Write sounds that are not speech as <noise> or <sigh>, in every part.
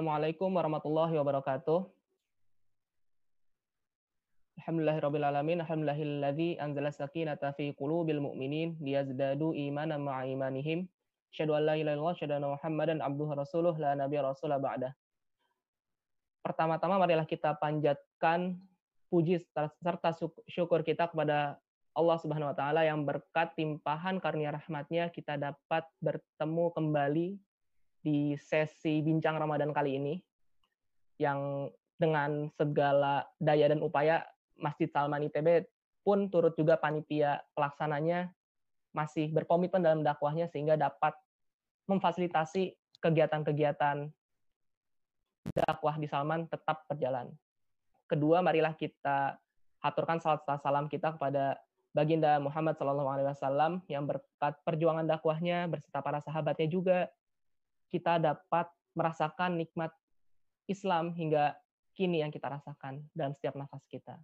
Assalamualaikum warahmatullahi wabarakatuh. Alhamdulillahirrabbilalamin. Alhamdulillahilladzi anzala sakinata fi qulubil mu'minin liyazdadu imanan ma'a imanihim. Asyhadu an la ilaha illallah, asyhadu anna Muhammadan abduhu rasuluh la nabiyya rasula ba'da. Pertama-tama marilah kita panjatkan puji serta syukur kita kepada Allah Subhanahu wa taala yang berkat timpahan karunia rahmatnya kita dapat bertemu kembali di sesi bincang Ramadan kali ini yang dengan segala daya dan upaya Masjid Salman ITB pun turut juga panitia pelaksananya masih berkomitmen dalam dakwahnya sehingga dapat memfasilitasi kegiatan-kegiatan dakwah di Salman tetap berjalan. Kedua, marilah kita aturkan salat salam kita kepada baginda Muhammad SAW yang berkat perjuangan dakwahnya beserta para sahabatnya juga kita dapat merasakan nikmat Islam hingga kini yang kita rasakan dalam setiap nafas kita.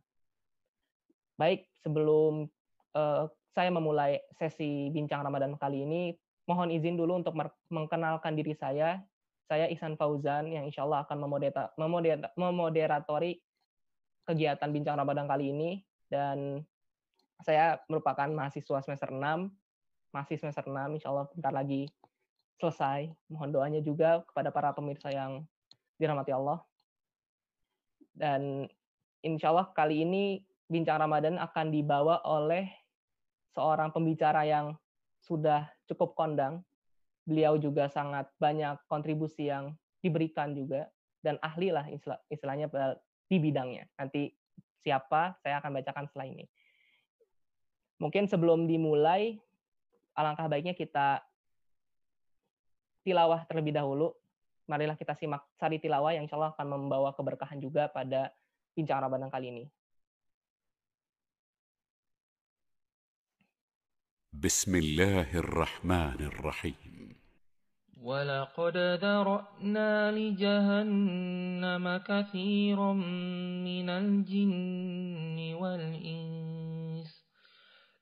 Baik, sebelum uh, saya memulai sesi bincang Ramadan kali ini, mohon izin dulu untuk mengenalkan diri saya. Saya Ihsan Fauzan yang insya Allah akan memoderatori kegiatan bincang Ramadan kali ini. Dan saya merupakan mahasiswa semester 6, masih semester 6, insya Allah bentar lagi selesai. Mohon doanya juga kepada para pemirsa yang dirahmati Allah. Dan insya Allah kali ini bincang Ramadan akan dibawa oleh seorang pembicara yang sudah cukup kondang. Beliau juga sangat banyak kontribusi yang diberikan juga dan ahli lah istilahnya di bidangnya. Nanti siapa saya akan bacakan setelah ini. Mungkin sebelum dimulai, alangkah baiknya kita tilawah terlebih dahulu. Marilah kita simak sari tilawah yang insya Allah akan membawa keberkahan juga pada bincang Ramadan kali ini. بسم الله الرحمن الرحيم ولقد ذرأنا لجهنم كثيرا من الجن والإنس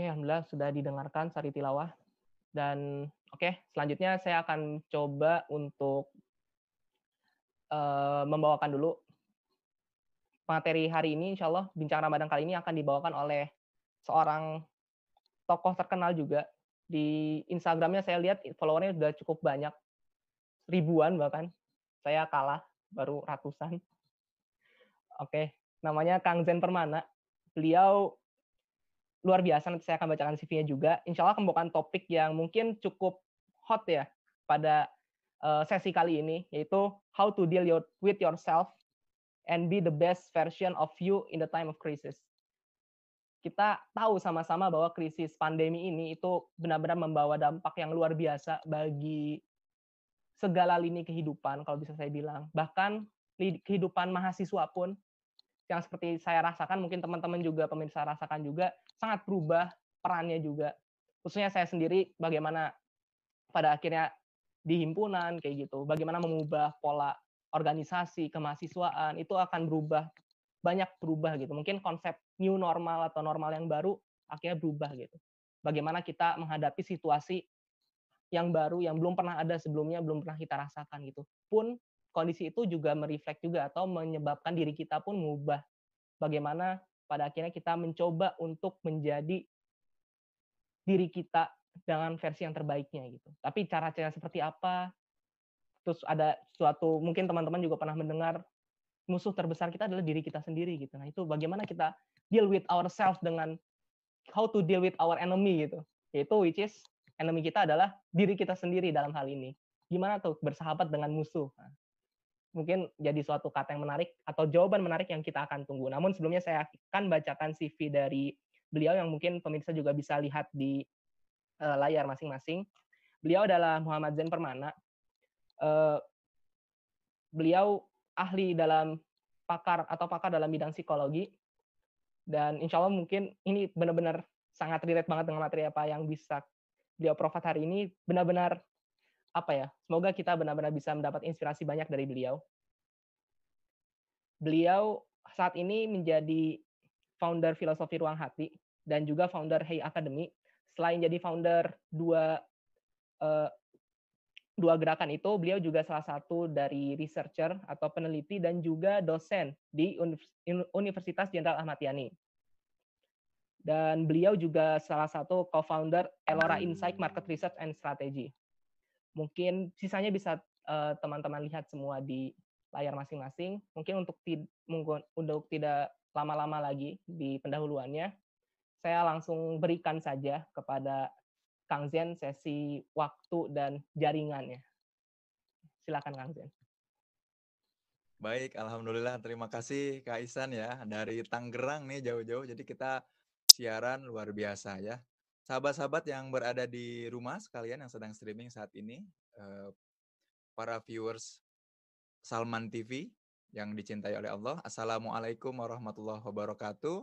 Oke, Alhamdulillah sudah didengarkan sari tilawah. Dan oke, selanjutnya saya akan coba untuk uh, membawakan dulu materi hari ini, insya Allah bincang Ramadan kali ini akan dibawakan oleh seorang tokoh terkenal juga. Di Instagramnya saya lihat followernya sudah cukup banyak, ribuan bahkan. Saya kalah, baru ratusan. Oke, namanya Kang Zen Permana. Beliau luar biasa, nanti saya akan bacakan CV-nya juga. Insya Allah akan topik yang mungkin cukup hot ya pada uh, sesi kali ini, yaitu how to deal your, with yourself and be the best version of you in the time of crisis. Kita tahu sama-sama bahwa krisis pandemi ini itu benar-benar membawa dampak yang luar biasa bagi segala lini kehidupan, kalau bisa saya bilang. Bahkan kehidupan mahasiswa pun yang seperti saya rasakan, mungkin teman-teman juga pemirsa rasakan juga, sangat berubah perannya juga. Khususnya saya sendiri, bagaimana pada akhirnya di himpunan kayak gitu, bagaimana mengubah pola organisasi kemahasiswaan itu akan berubah banyak berubah gitu. Mungkin konsep new normal atau normal yang baru akhirnya berubah gitu. Bagaimana kita menghadapi situasi yang baru yang belum pernah ada sebelumnya belum pernah kita rasakan gitu. Pun kondisi itu juga mereflek juga atau menyebabkan diri kita pun mengubah bagaimana pada akhirnya kita mencoba untuk menjadi diri kita dengan versi yang terbaiknya gitu tapi cara-cara seperti apa terus ada suatu mungkin teman-teman juga pernah mendengar musuh terbesar kita adalah diri kita sendiri gitu. Nah, itu bagaimana kita deal with ourselves dengan how to deal with our enemy gitu. Yaitu which is enemy kita adalah diri kita sendiri dalam hal ini. Gimana tuh bersahabat dengan musuh? Nah, mungkin jadi suatu kata yang menarik atau jawaban menarik yang kita akan tunggu. Namun sebelumnya saya akan bacakan CV dari beliau yang mungkin pemirsa juga bisa lihat di uh, layar masing-masing. Beliau adalah Muhammad Zain Permana. Uh, beliau ahli dalam pakar atau pakar dalam bidang psikologi dan insya Allah mungkin ini benar-benar sangat relate banget dengan materi apa yang bisa beliau provide hari ini benar-benar apa ya semoga kita benar-benar bisa mendapat inspirasi banyak dari beliau beliau saat ini menjadi founder filosofi ruang hati dan juga founder Hey Academy selain jadi founder dua uh, dua gerakan itu, beliau juga salah satu dari researcher atau peneliti dan juga dosen di Universitas Jenderal Ahmad Yani. Dan beliau juga salah satu co-founder Elora Insight Market Research and Strategy. Mungkin sisanya bisa teman-teman uh, lihat semua di layar masing-masing. Mungkin untuk untuk tidak lama-lama lagi di pendahuluannya, saya langsung berikan saja kepada Kang Zen sesi waktu dan jaringannya. Silakan Kang Zen. Baik, alhamdulillah terima kasih Kak Isan ya dari Tangerang nih jauh-jauh. Jadi kita siaran luar biasa ya. Sahabat-sahabat yang berada di rumah sekalian yang sedang streaming saat ini, eh, para viewers Salman TV yang dicintai oleh Allah. Assalamualaikum warahmatullahi wabarakatuh.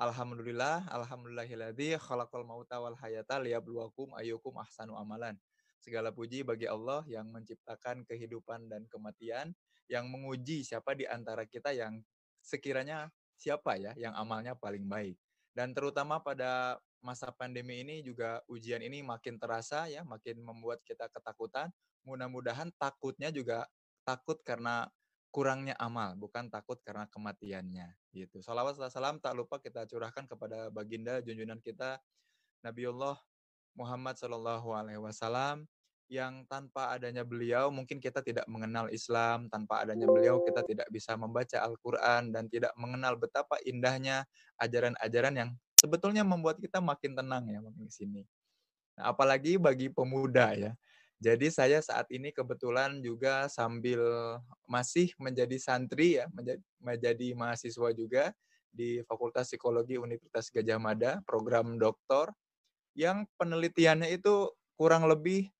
Alhamdulillah, alhamdulillahilladzi khalaqal mauta wal hayata liyabluwakum ayyukum ahsanu amalan. Segala puji bagi Allah yang menciptakan kehidupan dan kematian, yang menguji siapa di antara kita yang sekiranya siapa ya yang amalnya paling baik. Dan terutama pada masa pandemi ini juga ujian ini makin terasa ya, makin membuat kita ketakutan. Mudah-mudahan takutnya juga takut karena kurangnya amal, bukan takut karena kematiannya. Gitu. Salawat salam tak lupa kita curahkan kepada baginda junjungan kita Nabiullah Muhammad Shallallahu Alaihi Wasallam yang tanpa adanya beliau mungkin kita tidak mengenal Islam, tanpa adanya beliau kita tidak bisa membaca Al-Quran dan tidak mengenal betapa indahnya ajaran-ajaran yang sebetulnya membuat kita makin tenang ya makin sini. Nah, apalagi bagi pemuda ya, jadi saya saat ini kebetulan juga sambil masih menjadi santri ya, menjadi, menjadi mahasiswa juga di Fakultas Psikologi Universitas Gajah Mada, program doktor, yang penelitiannya itu kurang lebih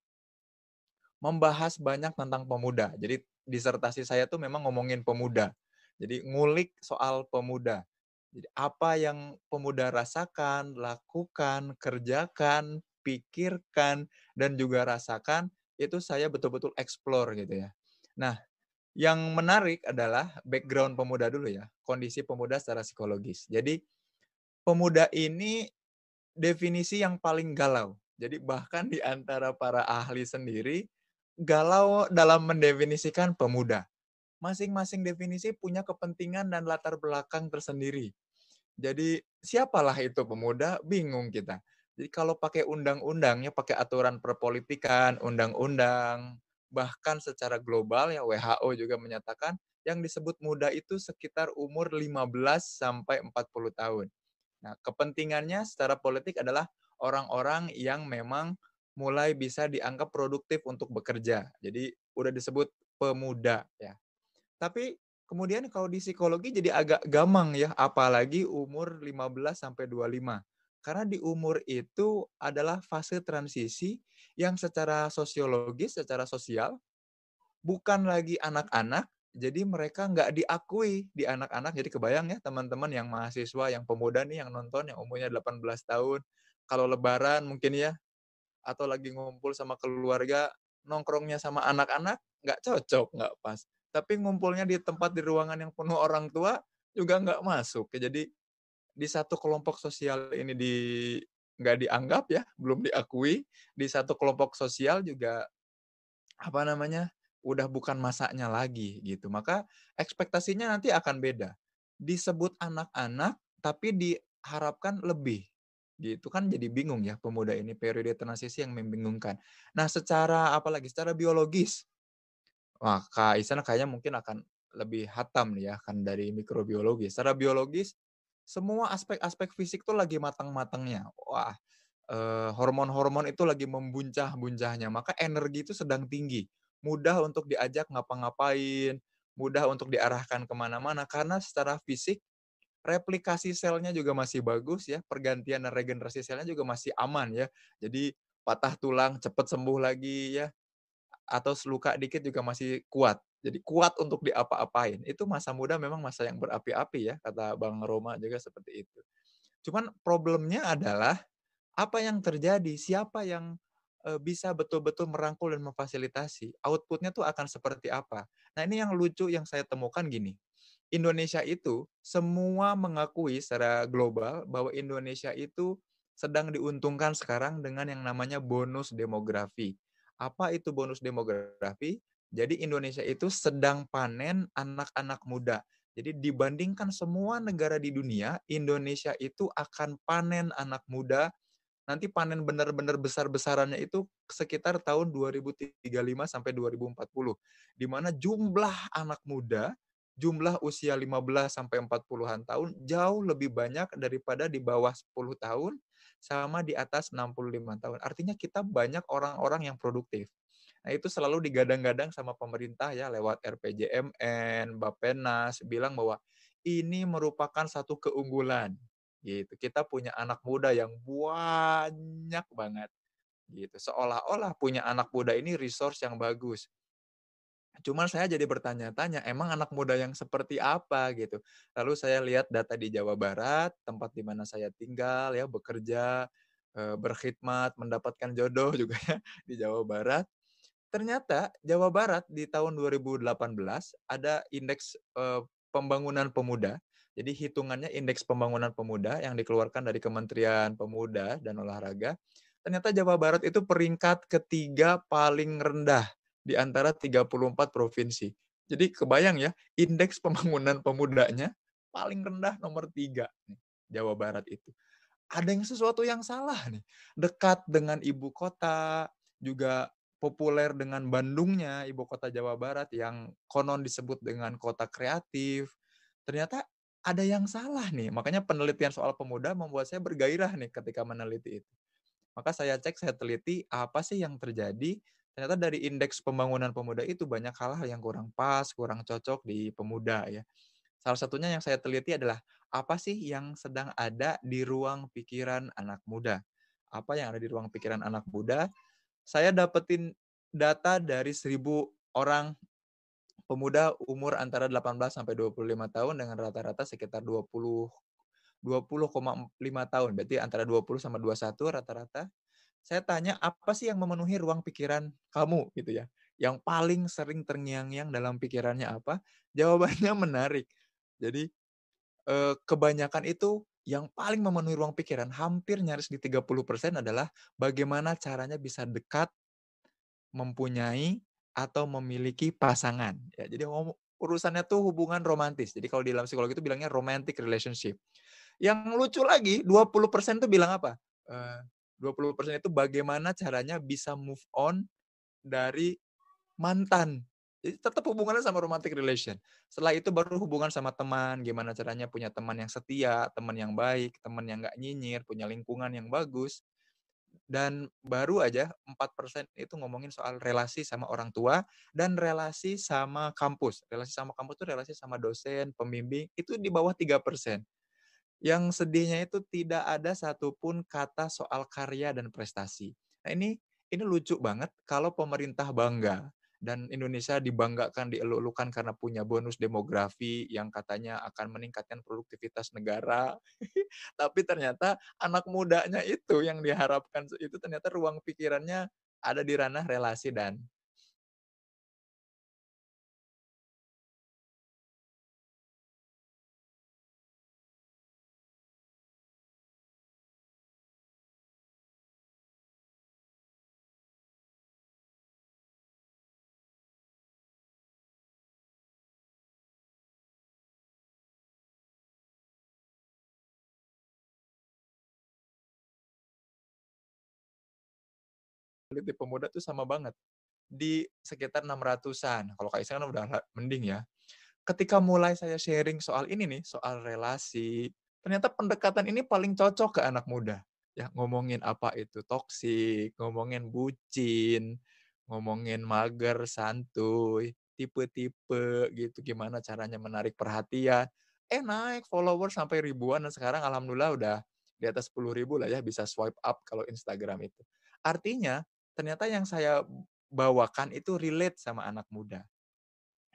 membahas banyak tentang pemuda. Jadi disertasi saya tuh memang ngomongin pemuda. Jadi ngulik soal pemuda. Jadi apa yang pemuda rasakan, lakukan, kerjakan, pikirkan, dan juga rasakan, itu saya betul-betul explore gitu ya. Nah, yang menarik adalah background pemuda dulu ya, kondisi pemuda secara psikologis. Jadi, pemuda ini definisi yang paling galau. Jadi bahkan di antara para ahli sendiri, galau dalam mendefinisikan pemuda. Masing-masing definisi punya kepentingan dan latar belakang tersendiri. Jadi siapalah itu pemuda? Bingung kita. Jadi kalau pakai undang-undangnya, pakai aturan perpolitikan, undang-undang, bahkan secara global ya WHO juga menyatakan yang disebut muda itu sekitar umur 15 sampai 40 tahun. Nah, kepentingannya secara politik adalah orang-orang yang memang mulai bisa dianggap produktif untuk bekerja. Jadi udah disebut pemuda ya. Tapi kemudian kalau di psikologi jadi agak gamang ya, apalagi umur 15 sampai 25. Karena di umur itu adalah fase transisi yang secara sosiologis, secara sosial, bukan lagi anak-anak, jadi mereka nggak diakui di anak-anak. Jadi kebayang ya teman-teman yang mahasiswa, yang pemuda nih yang nonton, yang umurnya 18 tahun, kalau lebaran mungkin ya, atau lagi ngumpul sama keluarga, nongkrongnya sama anak-anak, nggak cocok, nggak pas. Tapi ngumpulnya di tempat di ruangan yang penuh orang tua, juga nggak masuk. Jadi di satu kelompok sosial ini di nggak dianggap ya, belum diakui. Di satu kelompok sosial juga apa namanya udah bukan masaknya lagi gitu. Maka ekspektasinya nanti akan beda. Disebut anak-anak tapi diharapkan lebih gitu kan jadi bingung ya pemuda ini periode transisi yang membingungkan. Nah, secara apalagi secara biologis Wah, Kak Isan kayaknya mungkin akan lebih hatam nih ya kan dari mikrobiologi. Secara biologis semua aspek-aspek fisik tuh lagi matang-matangnya. Wah, eh, hormon-hormon itu lagi membuncah-buncahnya. Maka energi itu sedang tinggi. Mudah untuk diajak ngapa-ngapain, mudah untuk diarahkan ke mana-mana. Karena secara fisik, replikasi selnya juga masih bagus ya, pergantian dan regenerasi selnya juga masih aman ya. Jadi patah tulang cepet sembuh lagi ya, atau luka dikit juga masih kuat. Jadi kuat untuk diapa-apain. Itu masa muda memang masa yang berapi-api ya, kata Bang Roma juga seperti itu. Cuman problemnya adalah apa yang terjadi, siapa yang bisa betul-betul merangkul dan memfasilitasi, outputnya tuh akan seperti apa. Nah ini yang lucu yang saya temukan gini, Indonesia itu semua mengakui secara global bahwa Indonesia itu sedang diuntungkan sekarang dengan yang namanya bonus demografi. Apa itu bonus demografi? Jadi Indonesia itu sedang panen anak-anak muda. Jadi dibandingkan semua negara di dunia, Indonesia itu akan panen anak muda. Nanti panen benar-benar besar-besarannya itu sekitar tahun 2035 sampai 2040. Di mana jumlah anak muda jumlah usia 15 sampai 40-an tahun jauh lebih banyak daripada di bawah 10 tahun sama di atas 65 tahun. Artinya kita banyak orang-orang yang produktif. Nah, itu selalu digadang-gadang sama pemerintah ya lewat RPJMN, Bapenas bilang bahwa ini merupakan satu keunggulan gitu. Kita punya anak muda yang banyak banget gitu. Seolah-olah punya anak muda ini resource yang bagus. Cuman saya jadi bertanya-tanya, emang anak muda yang seperti apa gitu. Lalu saya lihat data di Jawa Barat, tempat di mana saya tinggal ya, bekerja, eh, berkhidmat, mendapatkan jodoh <laughs> juga ya di Jawa Barat. Ternyata Jawa Barat di tahun 2018 ada indeks eh, pembangunan pemuda. Jadi hitungannya indeks pembangunan pemuda yang dikeluarkan dari Kementerian Pemuda dan Olahraga. Ternyata Jawa Barat itu peringkat ketiga paling rendah di antara 34 provinsi. Jadi kebayang ya, indeks pembangunan pemudanya paling rendah nomor tiga Jawa Barat itu. Ada yang sesuatu yang salah nih. Dekat dengan ibu kota, juga populer dengan Bandungnya, ibu kota Jawa Barat yang konon disebut dengan kota kreatif. Ternyata ada yang salah nih. Makanya penelitian soal pemuda membuat saya bergairah nih ketika meneliti itu. Maka saya cek, saya teliti apa sih yang terjadi ternyata dari indeks pembangunan pemuda itu banyak hal-hal yang kurang pas, kurang cocok di pemuda ya. Salah satunya yang saya teliti adalah apa sih yang sedang ada di ruang pikiran anak muda? Apa yang ada di ruang pikiran anak muda? Saya dapetin data dari seribu orang pemuda umur antara 18 sampai 25 tahun dengan rata-rata sekitar 20 20,5 tahun. Berarti antara 20 sama 21 rata-rata saya tanya apa sih yang memenuhi ruang pikiran kamu gitu ya. Yang paling sering terngiang-ngiang dalam pikirannya apa? Jawabannya <laughs> menarik. Jadi eh, kebanyakan itu yang paling memenuhi ruang pikiran hampir nyaris di 30% adalah bagaimana caranya bisa dekat mempunyai atau memiliki pasangan. Ya, jadi urusannya tuh hubungan romantis. Jadi kalau di dalam psikologi itu bilangnya romantic relationship. Yang lucu lagi, 20% tuh bilang apa? Uh, 20% itu bagaimana caranya bisa move on dari mantan. Jadi tetap hubungannya sama romantic relation. Setelah itu baru hubungan sama teman, gimana caranya punya teman yang setia, teman yang baik, teman yang nggak nyinyir, punya lingkungan yang bagus. Dan baru aja 4% itu ngomongin soal relasi sama orang tua dan relasi sama kampus. Relasi sama kampus itu relasi sama dosen, pembimbing, itu di bawah 3%. Yang sedihnya itu tidak ada satupun kata soal karya dan prestasi. Nah ini ini lucu banget kalau pemerintah bangga dan Indonesia dibanggakan dielulukan karena punya bonus demografi yang katanya akan meningkatkan produktivitas negara. <laughs> Tapi ternyata anak mudanya itu yang diharapkan itu ternyata ruang pikirannya ada di ranah relasi dan di pemuda tuh sama banget. Di sekitar 600-an. Kalau Kak kan udah mending ya. Ketika mulai saya sharing soal ini nih, soal relasi, ternyata pendekatan ini paling cocok ke anak muda. Ya, ngomongin apa itu toksik, ngomongin bucin, ngomongin mager, santuy, tipe-tipe gitu, gimana caranya menarik perhatian. Eh naik follower sampai ribuan dan sekarang alhamdulillah udah di atas 10 ribu lah ya bisa swipe up kalau Instagram itu. Artinya ternyata yang saya bawakan itu relate sama anak muda.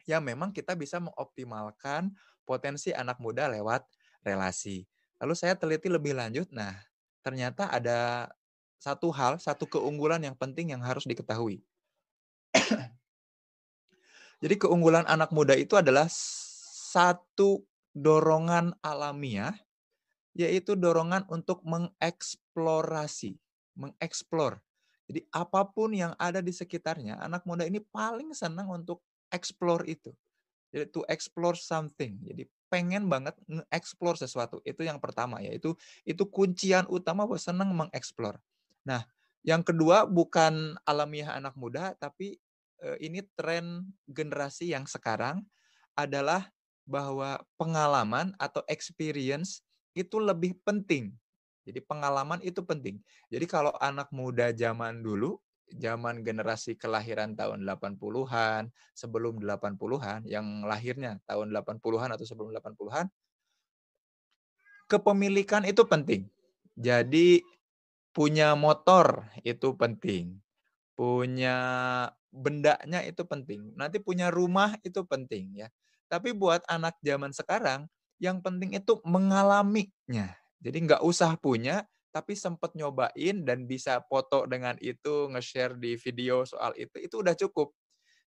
Ya memang kita bisa mengoptimalkan potensi anak muda lewat relasi. Lalu saya teliti lebih lanjut, nah ternyata ada satu hal, satu keunggulan yang penting yang harus diketahui. <clears throat> Jadi keunggulan anak muda itu adalah satu dorongan alamiah, yaitu dorongan untuk mengeksplorasi, mengeksplor. Jadi apa pun yang ada di sekitarnya, anak muda ini paling senang untuk explore itu. Jadi to explore something. Jadi pengen banget nge-explore sesuatu. Itu yang pertama ya. Itu itu kuncian utama buat senang mengeksplor. Nah, yang kedua bukan alamiah anak muda tapi uh, ini tren generasi yang sekarang adalah bahwa pengalaman atau experience itu lebih penting. Jadi pengalaman itu penting. Jadi kalau anak muda zaman dulu zaman generasi kelahiran tahun 80-an, sebelum 80-an, yang lahirnya tahun 80-an atau sebelum 80-an, kepemilikan itu penting. Jadi punya motor itu penting. Punya bendanya itu penting. Nanti punya rumah itu penting ya. Tapi buat anak zaman sekarang, yang penting itu mengalaminya. Jadi nggak usah punya, tapi sempat nyobain dan bisa foto dengan itu, nge-share di video soal itu, itu udah cukup.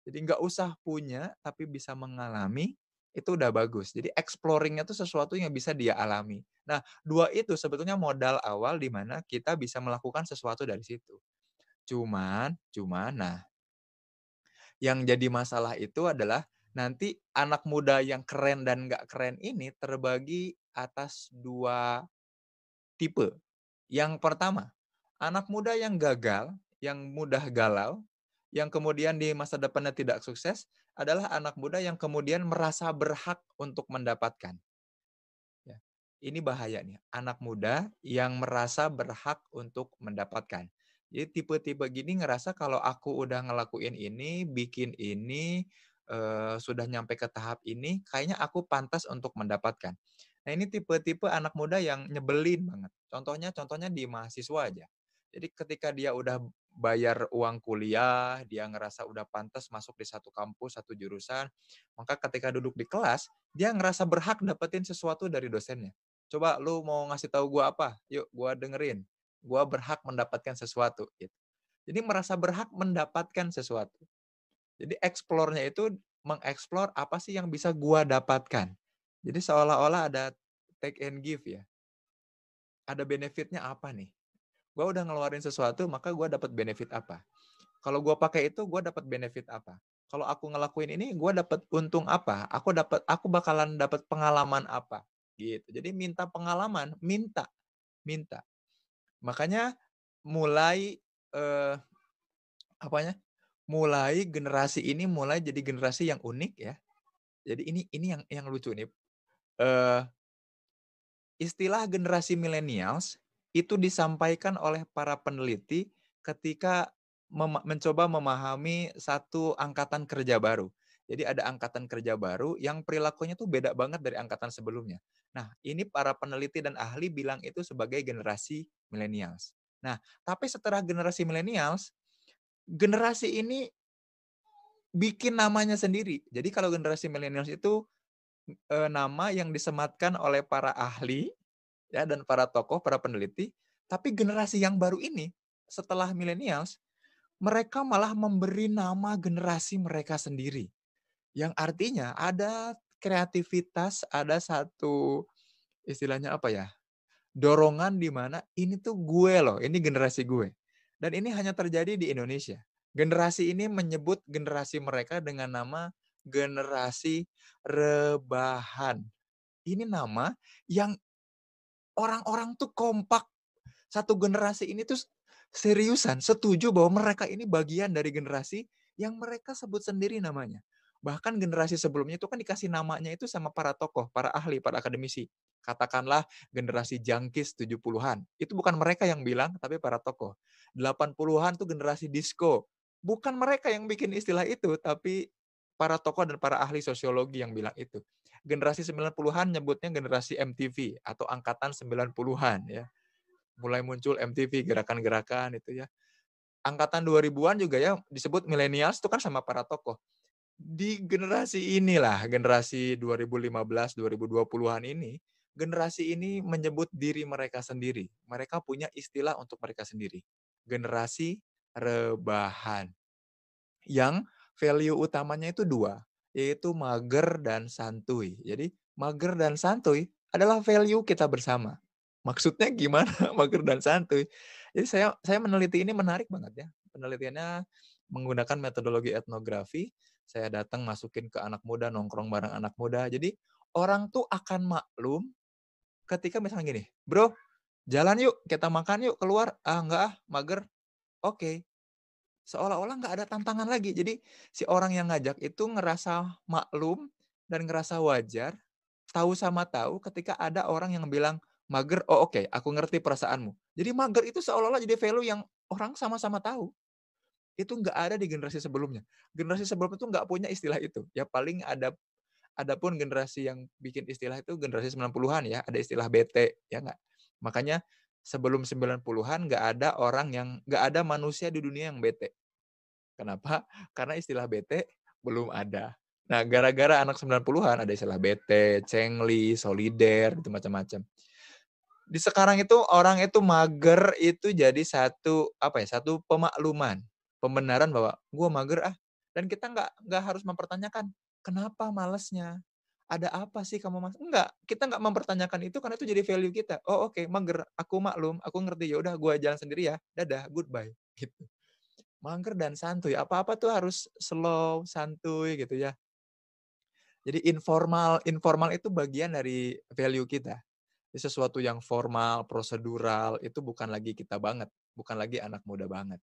Jadi nggak usah punya, tapi bisa mengalami, itu udah bagus. Jadi exploringnya itu sesuatu yang bisa dia alami. Nah, dua itu sebetulnya modal awal di mana kita bisa melakukan sesuatu dari situ. Cuman, cuman, nah, yang jadi masalah itu adalah nanti anak muda yang keren dan nggak keren ini terbagi atas dua tipe. Yang pertama, anak muda yang gagal, yang mudah galau, yang kemudian di masa depannya tidak sukses, adalah anak muda yang kemudian merasa berhak untuk mendapatkan. Ya. Ini bahaya nih, anak muda yang merasa berhak untuk mendapatkan. Jadi tipe-tipe gini ngerasa kalau aku udah ngelakuin ini, bikin ini, uh, sudah nyampe ke tahap ini, kayaknya aku pantas untuk mendapatkan. Nah, ini tipe-tipe anak muda yang nyebelin banget. Contohnya contohnya di mahasiswa aja. Jadi ketika dia udah bayar uang kuliah, dia ngerasa udah pantas masuk di satu kampus, satu jurusan, maka ketika duduk di kelas, dia ngerasa berhak dapetin sesuatu dari dosennya. Coba lu mau ngasih tahu gua apa? Yuk, gua dengerin. Gua berhak mendapatkan sesuatu gitu. Jadi merasa berhak mendapatkan sesuatu. Jadi eksplornya itu mengeksplor apa sih yang bisa gua dapatkan. Jadi seolah-olah ada take and give ya. Ada benefitnya apa nih? Gue udah ngeluarin sesuatu, maka gue dapat benefit apa? Kalau gue pakai itu, gue dapat benefit apa? Kalau aku ngelakuin ini, gue dapat untung apa? Aku dapat, aku bakalan dapat pengalaman apa? Gitu. Jadi minta pengalaman, minta, minta. Makanya mulai eh, apanya? Mulai generasi ini mulai jadi generasi yang unik ya. Jadi ini ini yang yang lucu nih uh, istilah generasi millennials itu disampaikan oleh para peneliti ketika mem mencoba memahami satu angkatan kerja baru. Jadi ada angkatan kerja baru yang perilakunya tuh beda banget dari angkatan sebelumnya. Nah, ini para peneliti dan ahli bilang itu sebagai generasi millennials. Nah, tapi setelah generasi millennials, generasi ini bikin namanya sendiri. Jadi kalau generasi millennials itu e, nama yang disematkan oleh para ahli ya dan para tokoh, para peneliti, tapi generasi yang baru ini setelah millennials mereka malah memberi nama generasi mereka sendiri. Yang artinya ada kreativitas, ada satu istilahnya apa ya? dorongan di mana ini tuh gue loh, ini generasi gue. Dan ini hanya terjadi di Indonesia. Generasi ini menyebut generasi mereka dengan nama generasi rebahan. Ini nama yang orang-orang tuh kompak. Satu generasi ini tuh seriusan setuju bahwa mereka ini bagian dari generasi yang mereka sebut sendiri namanya. Bahkan generasi sebelumnya itu kan dikasih namanya itu sama para tokoh, para ahli, para akademisi. Katakanlah generasi jangkis 70-an. Itu bukan mereka yang bilang, tapi para tokoh. 80-an tuh generasi disco. Bukan mereka yang bikin istilah itu, tapi para tokoh dan para ahli sosiologi yang bilang itu. Generasi 90-an nyebutnya generasi MTV atau angkatan 90-an ya. Mulai muncul MTV gerakan-gerakan itu ya. Angkatan 2000-an juga ya disebut millennials itu kan sama para tokoh. Di generasi inilah, generasi 2015 2020-an ini, generasi ini menyebut diri mereka sendiri. Mereka punya istilah untuk mereka sendiri. Generasi rebahan. Yang value utamanya itu dua, yaitu mager dan santuy. Jadi mager dan santuy adalah value kita bersama. Maksudnya gimana <laughs> mager dan santuy? Jadi saya saya meneliti ini menarik banget ya. Penelitiannya menggunakan metodologi etnografi. Saya datang masukin ke anak muda, nongkrong bareng anak muda. Jadi orang tuh akan maklum ketika misalnya gini, bro, jalan yuk, kita makan yuk, keluar. Ah, enggak ah, mager. Oke, seolah-olah nggak ada tantangan lagi. Jadi si orang yang ngajak itu ngerasa maklum dan ngerasa wajar, tahu sama tahu ketika ada orang yang bilang mager, oh oke, okay, aku ngerti perasaanmu. Jadi mager itu seolah-olah jadi value yang orang sama-sama tahu. Itu nggak ada di generasi sebelumnya. Generasi sebelumnya itu nggak punya istilah itu. Ya paling ada adapun generasi yang bikin istilah itu generasi 90-an ya, ada istilah BT, ya nggak? Makanya sebelum 90-an nggak ada orang yang nggak ada manusia di dunia yang bete. Kenapa? <laughs> Karena istilah bete belum ada. Nah, gara-gara anak 90-an ada istilah bete, cengli, solider, itu macam-macam. Di sekarang itu orang itu mager itu jadi satu apa ya? Satu pemakluman, pembenaran bahwa gue mager ah. Dan kita nggak nggak harus mempertanyakan kenapa malesnya, ada apa sih kamu mas? Enggak, kita nggak mempertanyakan itu karena itu jadi value kita. Oh oke, okay, mager, aku maklum, aku ngerti ya udah gue jalan sendiri ya, dadah, goodbye, gitu. Mager dan santuy, apa-apa tuh harus slow, santuy gitu ya. Jadi informal, informal itu bagian dari value kita. Jadi sesuatu yang formal, prosedural itu bukan lagi kita banget, bukan lagi anak muda banget,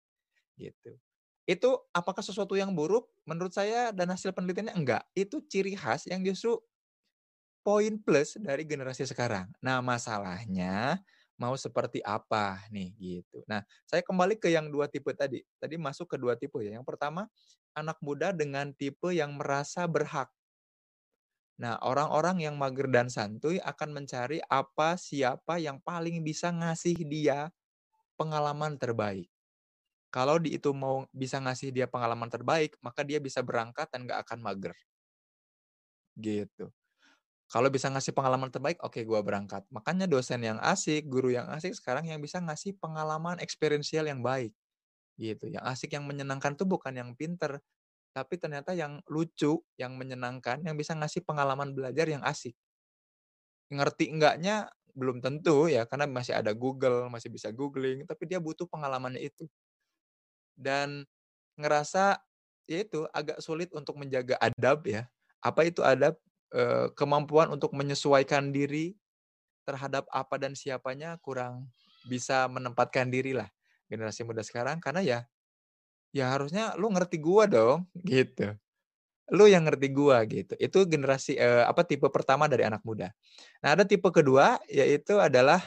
gitu. Itu apakah sesuatu yang buruk? Menurut saya dan hasil penelitiannya enggak. Itu ciri khas yang justru poin plus dari generasi sekarang. Nah, masalahnya mau seperti apa nih gitu. Nah, saya kembali ke yang dua tipe tadi. Tadi masuk ke dua tipe ya. Yang pertama, anak muda dengan tipe yang merasa berhak. Nah, orang-orang yang mager dan santuy akan mencari apa siapa yang paling bisa ngasih dia pengalaman terbaik. Kalau di itu mau bisa ngasih dia pengalaman terbaik, maka dia bisa berangkat dan gak akan mager. Gitu. Kalau bisa ngasih pengalaman terbaik, oke okay, gue berangkat. Makanya dosen yang asik, guru yang asik sekarang yang bisa ngasih pengalaman eksperiensial yang baik. Gitu. Yang asik, yang menyenangkan tuh bukan yang pinter. Tapi ternyata yang lucu, yang menyenangkan, yang bisa ngasih pengalaman belajar yang asik. Ngerti enggaknya belum tentu ya, karena masih ada Google, masih bisa googling, tapi dia butuh pengalamannya itu. Dan ngerasa ya itu agak sulit untuk menjaga adab ya. Apa itu adab? Eh, kemampuan untuk menyesuaikan diri terhadap apa dan siapanya kurang bisa menempatkan diri lah generasi muda sekarang. Karena ya ya harusnya lu ngerti gua dong <laughs> gitu. Lu yang ngerti gua gitu. Itu generasi eh, apa tipe pertama dari anak muda. Nah ada tipe kedua yaitu adalah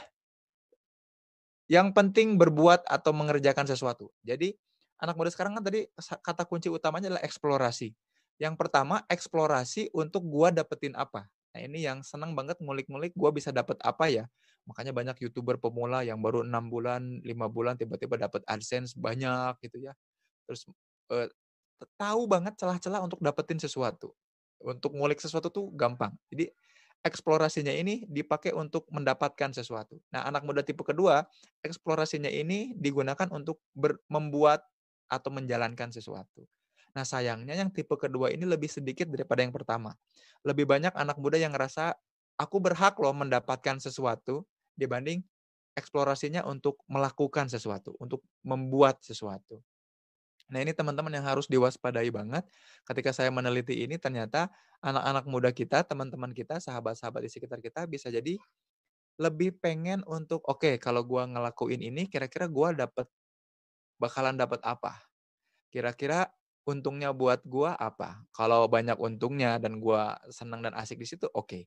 yang penting berbuat atau mengerjakan sesuatu. Jadi anak muda sekarang kan tadi kata kunci utamanya adalah eksplorasi yang pertama, eksplorasi untuk gua dapetin apa. Nah, ini yang senang banget ngulik-ngulik gua bisa dapet apa ya. Makanya banyak YouTuber pemula yang baru enam bulan, lima bulan tiba-tiba dapat AdSense banyak gitu ya. Terus eh, tahu banget celah-celah untuk dapetin sesuatu. Untuk ngulik sesuatu tuh gampang. Jadi eksplorasinya ini dipakai untuk mendapatkan sesuatu. Nah, anak muda tipe kedua, eksplorasinya ini digunakan untuk membuat atau menjalankan sesuatu. Nah sayangnya yang tipe kedua ini lebih sedikit daripada yang pertama. Lebih banyak anak muda yang ngerasa aku berhak loh mendapatkan sesuatu dibanding eksplorasinya untuk melakukan sesuatu, untuk membuat sesuatu. Nah ini teman-teman yang harus diwaspadai banget. Ketika saya meneliti ini ternyata anak-anak muda kita, teman-teman kita, sahabat-sahabat di sekitar kita bisa jadi lebih pengen untuk oke okay, kalau gue ngelakuin ini kira-kira gue dapat bakalan dapat apa? Kira-kira untungnya buat gua apa? Kalau banyak untungnya dan gua senang dan asik di situ, oke. Okay.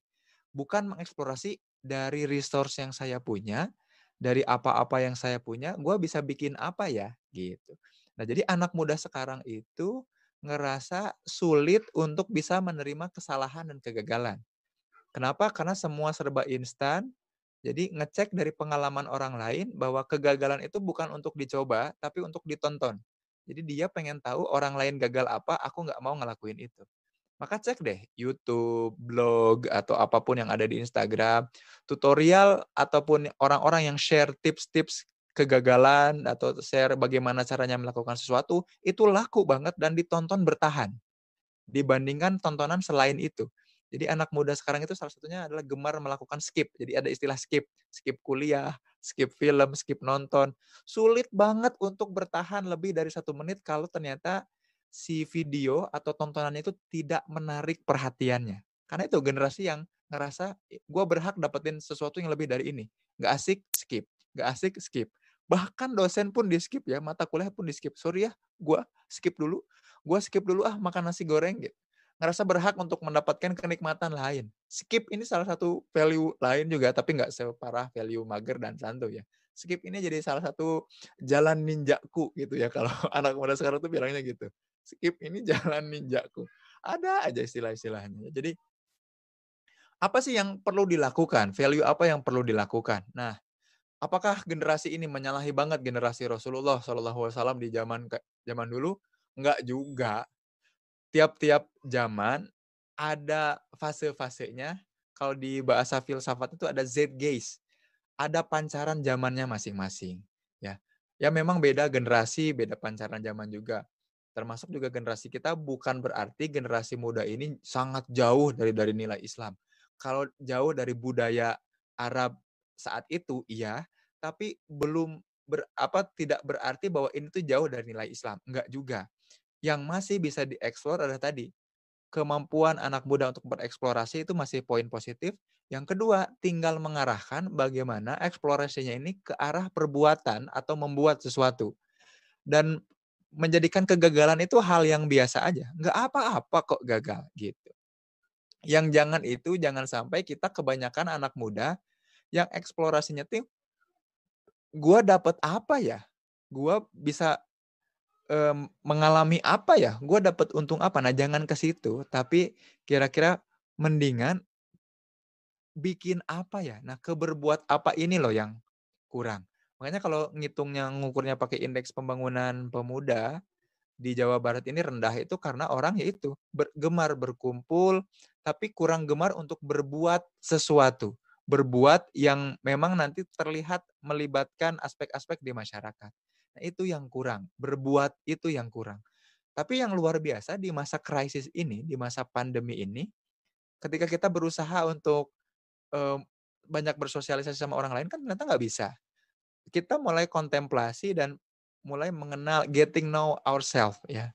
Bukan mengeksplorasi dari resource yang saya punya, dari apa-apa yang saya punya, gua bisa bikin apa ya, gitu. Nah, jadi anak muda sekarang itu ngerasa sulit untuk bisa menerima kesalahan dan kegagalan. Kenapa? Karena semua serba instan. Jadi ngecek dari pengalaman orang lain bahwa kegagalan itu bukan untuk dicoba, tapi untuk ditonton. Jadi dia pengen tahu orang lain gagal apa, aku nggak mau ngelakuin itu. Maka cek deh YouTube, blog, atau apa pun yang ada di Instagram, tutorial ataupun orang-orang yang share tips-tips kegagalan atau share bagaimana caranya melakukan sesuatu, itu laku banget dan ditonton bertahan. Dibandingkan tontonan selain itu. Jadi anak muda sekarang itu salah satunya adalah gemar melakukan skip. Jadi ada istilah skip, skip kuliah, skip film, skip nonton. Sulit banget untuk bertahan lebih dari satu menit kalau ternyata si video atau tontonannya itu tidak menarik perhatiannya. Karena itu generasi yang ngerasa gue berhak dapetin sesuatu yang lebih dari ini. Gak asik, skip. Gak asik, skip. Bahkan dosen pun di skip ya, mata kuliah pun di skip. Sorry ya, gue skip dulu. Gue skip dulu ah makan nasi goreng gitu. Ngerasa berhak untuk mendapatkan kenikmatan lain. Skip ini salah satu value lain juga, tapi nggak separah value mager dan santu ya. Skip ini jadi salah satu jalan ninjaku gitu ya <laughs> kalau anak muda sekarang tuh bilangnya gitu. Skip ini <laughs> jalan ninjaku. Ada aja istilah-istilahnya. Jadi apa sih yang perlu dilakukan? Value apa yang perlu dilakukan? Nah, apakah generasi ini menyalahi banget generasi Rasulullah Wasallam di zaman zaman dulu? Enggak juga. Tiap-tiap zaman ada fase-fasenya. Kalau di bahasa filsafat itu ada Z gaze, ada pancaran zamannya masing-masing. Ya, ya memang beda generasi, beda pancaran zaman juga. Termasuk juga generasi kita bukan berarti generasi muda ini sangat jauh dari dari nilai Islam. Kalau jauh dari budaya Arab saat itu iya, tapi belum ber, apa tidak berarti bahwa ini tuh jauh dari nilai Islam. Enggak juga. Yang masih bisa dieksplor adalah tadi kemampuan anak muda untuk bereksplorasi itu masih poin positif. Yang kedua, tinggal mengarahkan bagaimana eksplorasinya ini ke arah perbuatan atau membuat sesuatu. Dan menjadikan kegagalan itu hal yang biasa aja. Enggak apa-apa kok gagal gitu. Yang jangan itu jangan sampai kita kebanyakan anak muda yang eksplorasinya tuh gue dapet apa ya? Gue bisa um, mengalami apa ya? Gue dapet untung apa? Nah jangan ke situ, tapi kira-kira mendingan bikin apa ya? Nah keberbuat apa ini loh yang kurang. Makanya kalau ngitungnya ngukurnya pakai indeks pembangunan pemuda di Jawa Barat ini rendah itu karena orang yaitu gemar berkumpul tapi kurang gemar untuk berbuat sesuatu berbuat yang memang nanti terlihat melibatkan aspek-aspek di masyarakat. Nah, itu yang kurang. Berbuat itu yang kurang. Tapi yang luar biasa di masa krisis ini, di masa pandemi ini, ketika kita berusaha untuk um, banyak bersosialisasi sama orang lain kan ternyata nggak bisa. Kita mulai kontemplasi dan mulai mengenal getting know ourselves ya.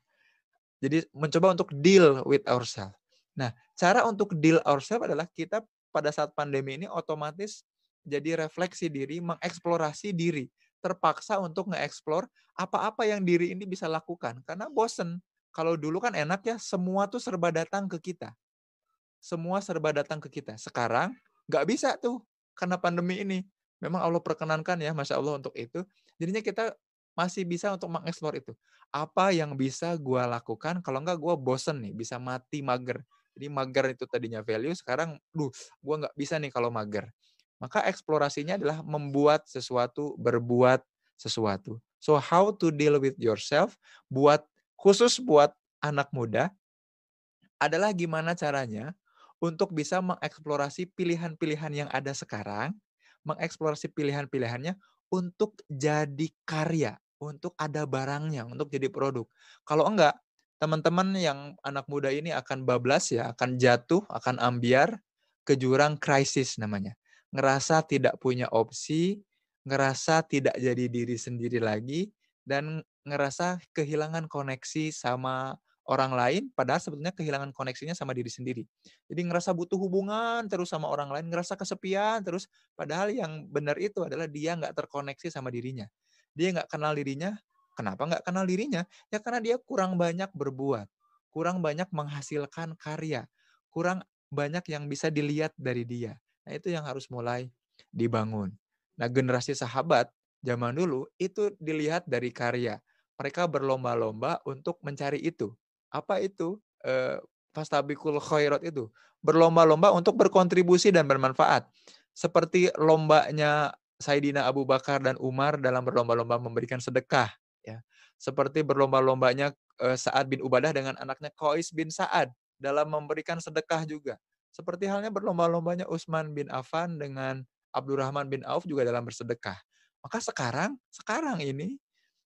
Jadi mencoba untuk deal with ourselves. Nah, cara untuk deal ourselves adalah kita pada saat pandemi ini otomatis jadi refleksi diri, mengeksplorasi diri. Terpaksa untuk ngeeksplor apa-apa yang diri ini bisa lakukan. Karena bosen. Kalau dulu kan enak ya, semua tuh serba datang ke kita. Semua serba datang ke kita. Sekarang nggak bisa tuh karena pandemi ini. Memang Allah perkenankan ya, Masya Allah untuk itu. Jadinya kita masih bisa untuk mengeksplor itu. Apa yang bisa gue lakukan kalau nggak gue bosen nih, bisa mati mager. Jadi mager itu tadinya value, sekarang, duh, gue nggak bisa nih kalau mager. Maka eksplorasinya adalah membuat sesuatu, berbuat sesuatu. So how to deal with yourself, buat khusus buat anak muda, adalah gimana caranya untuk bisa mengeksplorasi pilihan-pilihan yang ada sekarang, mengeksplorasi pilihan-pilihannya untuk jadi karya, untuk ada barangnya, untuk jadi produk. Kalau enggak, teman-teman yang anak muda ini akan bablas ya, akan jatuh, akan ambiar ke jurang krisis namanya. Ngerasa tidak punya opsi, ngerasa tidak jadi diri sendiri lagi, dan ngerasa kehilangan koneksi sama orang lain, padahal sebetulnya kehilangan koneksinya sama diri sendiri. Jadi ngerasa butuh hubungan terus sama orang lain, ngerasa kesepian terus, padahal yang benar itu adalah dia nggak terkoneksi sama dirinya. Dia nggak kenal dirinya, Kenapa nggak kenal dirinya? Ya karena dia kurang banyak berbuat, kurang banyak menghasilkan karya, kurang banyak yang bisa dilihat dari dia. Nah itu yang harus mulai dibangun. Nah generasi sahabat zaman dulu itu dilihat dari karya. Mereka berlomba-lomba untuk mencari itu. Apa itu? Eh, fastabikul khairat itu. Berlomba-lomba untuk berkontribusi dan bermanfaat. Seperti lombanya Sayyidina Abu Bakar dan Umar dalam berlomba-lomba memberikan sedekah. Ya. Seperti berlomba-lombanya eh, Sa'ad bin Ubadah dengan anaknya Qais bin Sa'ad dalam memberikan sedekah juga. Seperti halnya berlomba-lombanya Utsman bin Affan dengan Abdurrahman bin Auf juga dalam bersedekah. Maka sekarang, sekarang ini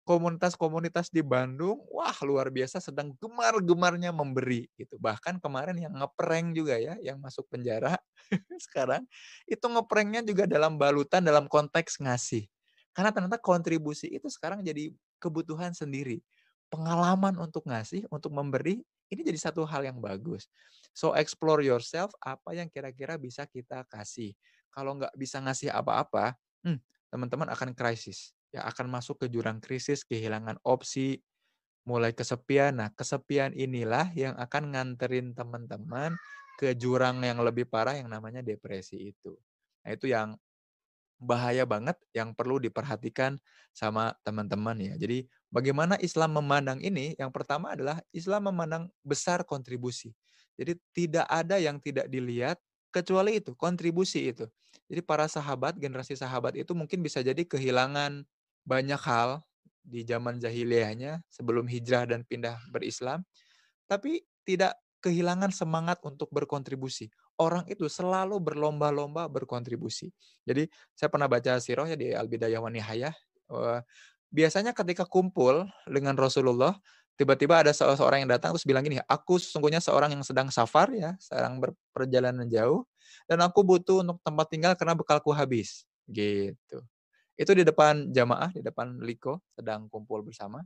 komunitas-komunitas di Bandung, wah luar biasa sedang gemar-gemarnya memberi gitu. Bahkan kemarin yang ngeprank juga ya, yang masuk penjara <laughs> sekarang itu ngepranknya juga dalam balutan dalam konteks ngasih. Karena ternyata kontribusi itu sekarang jadi kebutuhan sendiri. Pengalaman untuk ngasih, untuk memberi, ini jadi satu hal yang bagus. So explore yourself, apa yang kira-kira bisa kita kasih. Kalau nggak bisa ngasih apa-apa, hmm, teman-teman akan krisis ya akan masuk ke jurang krisis, kehilangan opsi, mulai kesepian. Nah, kesepian inilah yang akan nganterin teman-teman ke jurang yang lebih parah yang namanya depresi itu. Nah, itu yang bahaya banget yang perlu diperhatikan sama teman-teman ya. Jadi bagaimana Islam memandang ini? Yang pertama adalah Islam memandang besar kontribusi. Jadi tidak ada yang tidak dilihat kecuali itu, kontribusi itu. Jadi para sahabat, generasi sahabat itu mungkin bisa jadi kehilangan banyak hal di zaman jahiliyahnya sebelum hijrah dan pindah berislam, tapi tidak kehilangan semangat untuk berkontribusi. Orang itu selalu berlomba-lomba berkontribusi. Jadi saya pernah baca sirah ya di Al-Bidayah wa Nihayah. Biasanya ketika kumpul dengan Rasulullah, tiba-tiba ada seorang yang datang terus bilang gini, aku sesungguhnya seorang yang sedang safar ya, sedang berperjalanan jauh, dan aku butuh untuk tempat tinggal karena bekalku habis. Gitu. Itu di depan jamaah, di depan Liko, sedang kumpul bersama.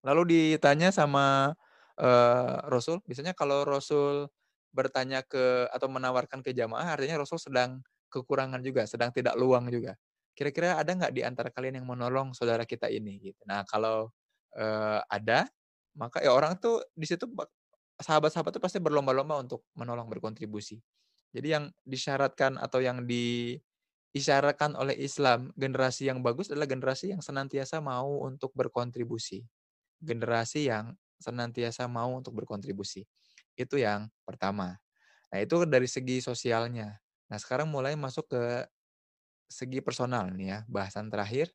Lalu ditanya sama uh, Rasul, biasanya kalau Rasul bertanya ke atau menawarkan ke jamaah, artinya Rasul sedang kekurangan juga, sedang tidak luang juga. Kira-kira ada nggak di antara kalian yang menolong saudara kita ini? Gitu. Nah kalau uh, ada, maka ya orang tuh di situ sahabat-sahabat tuh pasti berlomba-lomba untuk menolong berkontribusi. Jadi yang disyaratkan atau yang di isyaratkan oleh Islam, generasi yang bagus adalah generasi yang senantiasa mau untuk berkontribusi. Generasi yang senantiasa mau untuk berkontribusi. Itu yang pertama. Nah, itu dari segi sosialnya. Nah, sekarang mulai masuk ke segi personal nih ya, bahasan terakhir.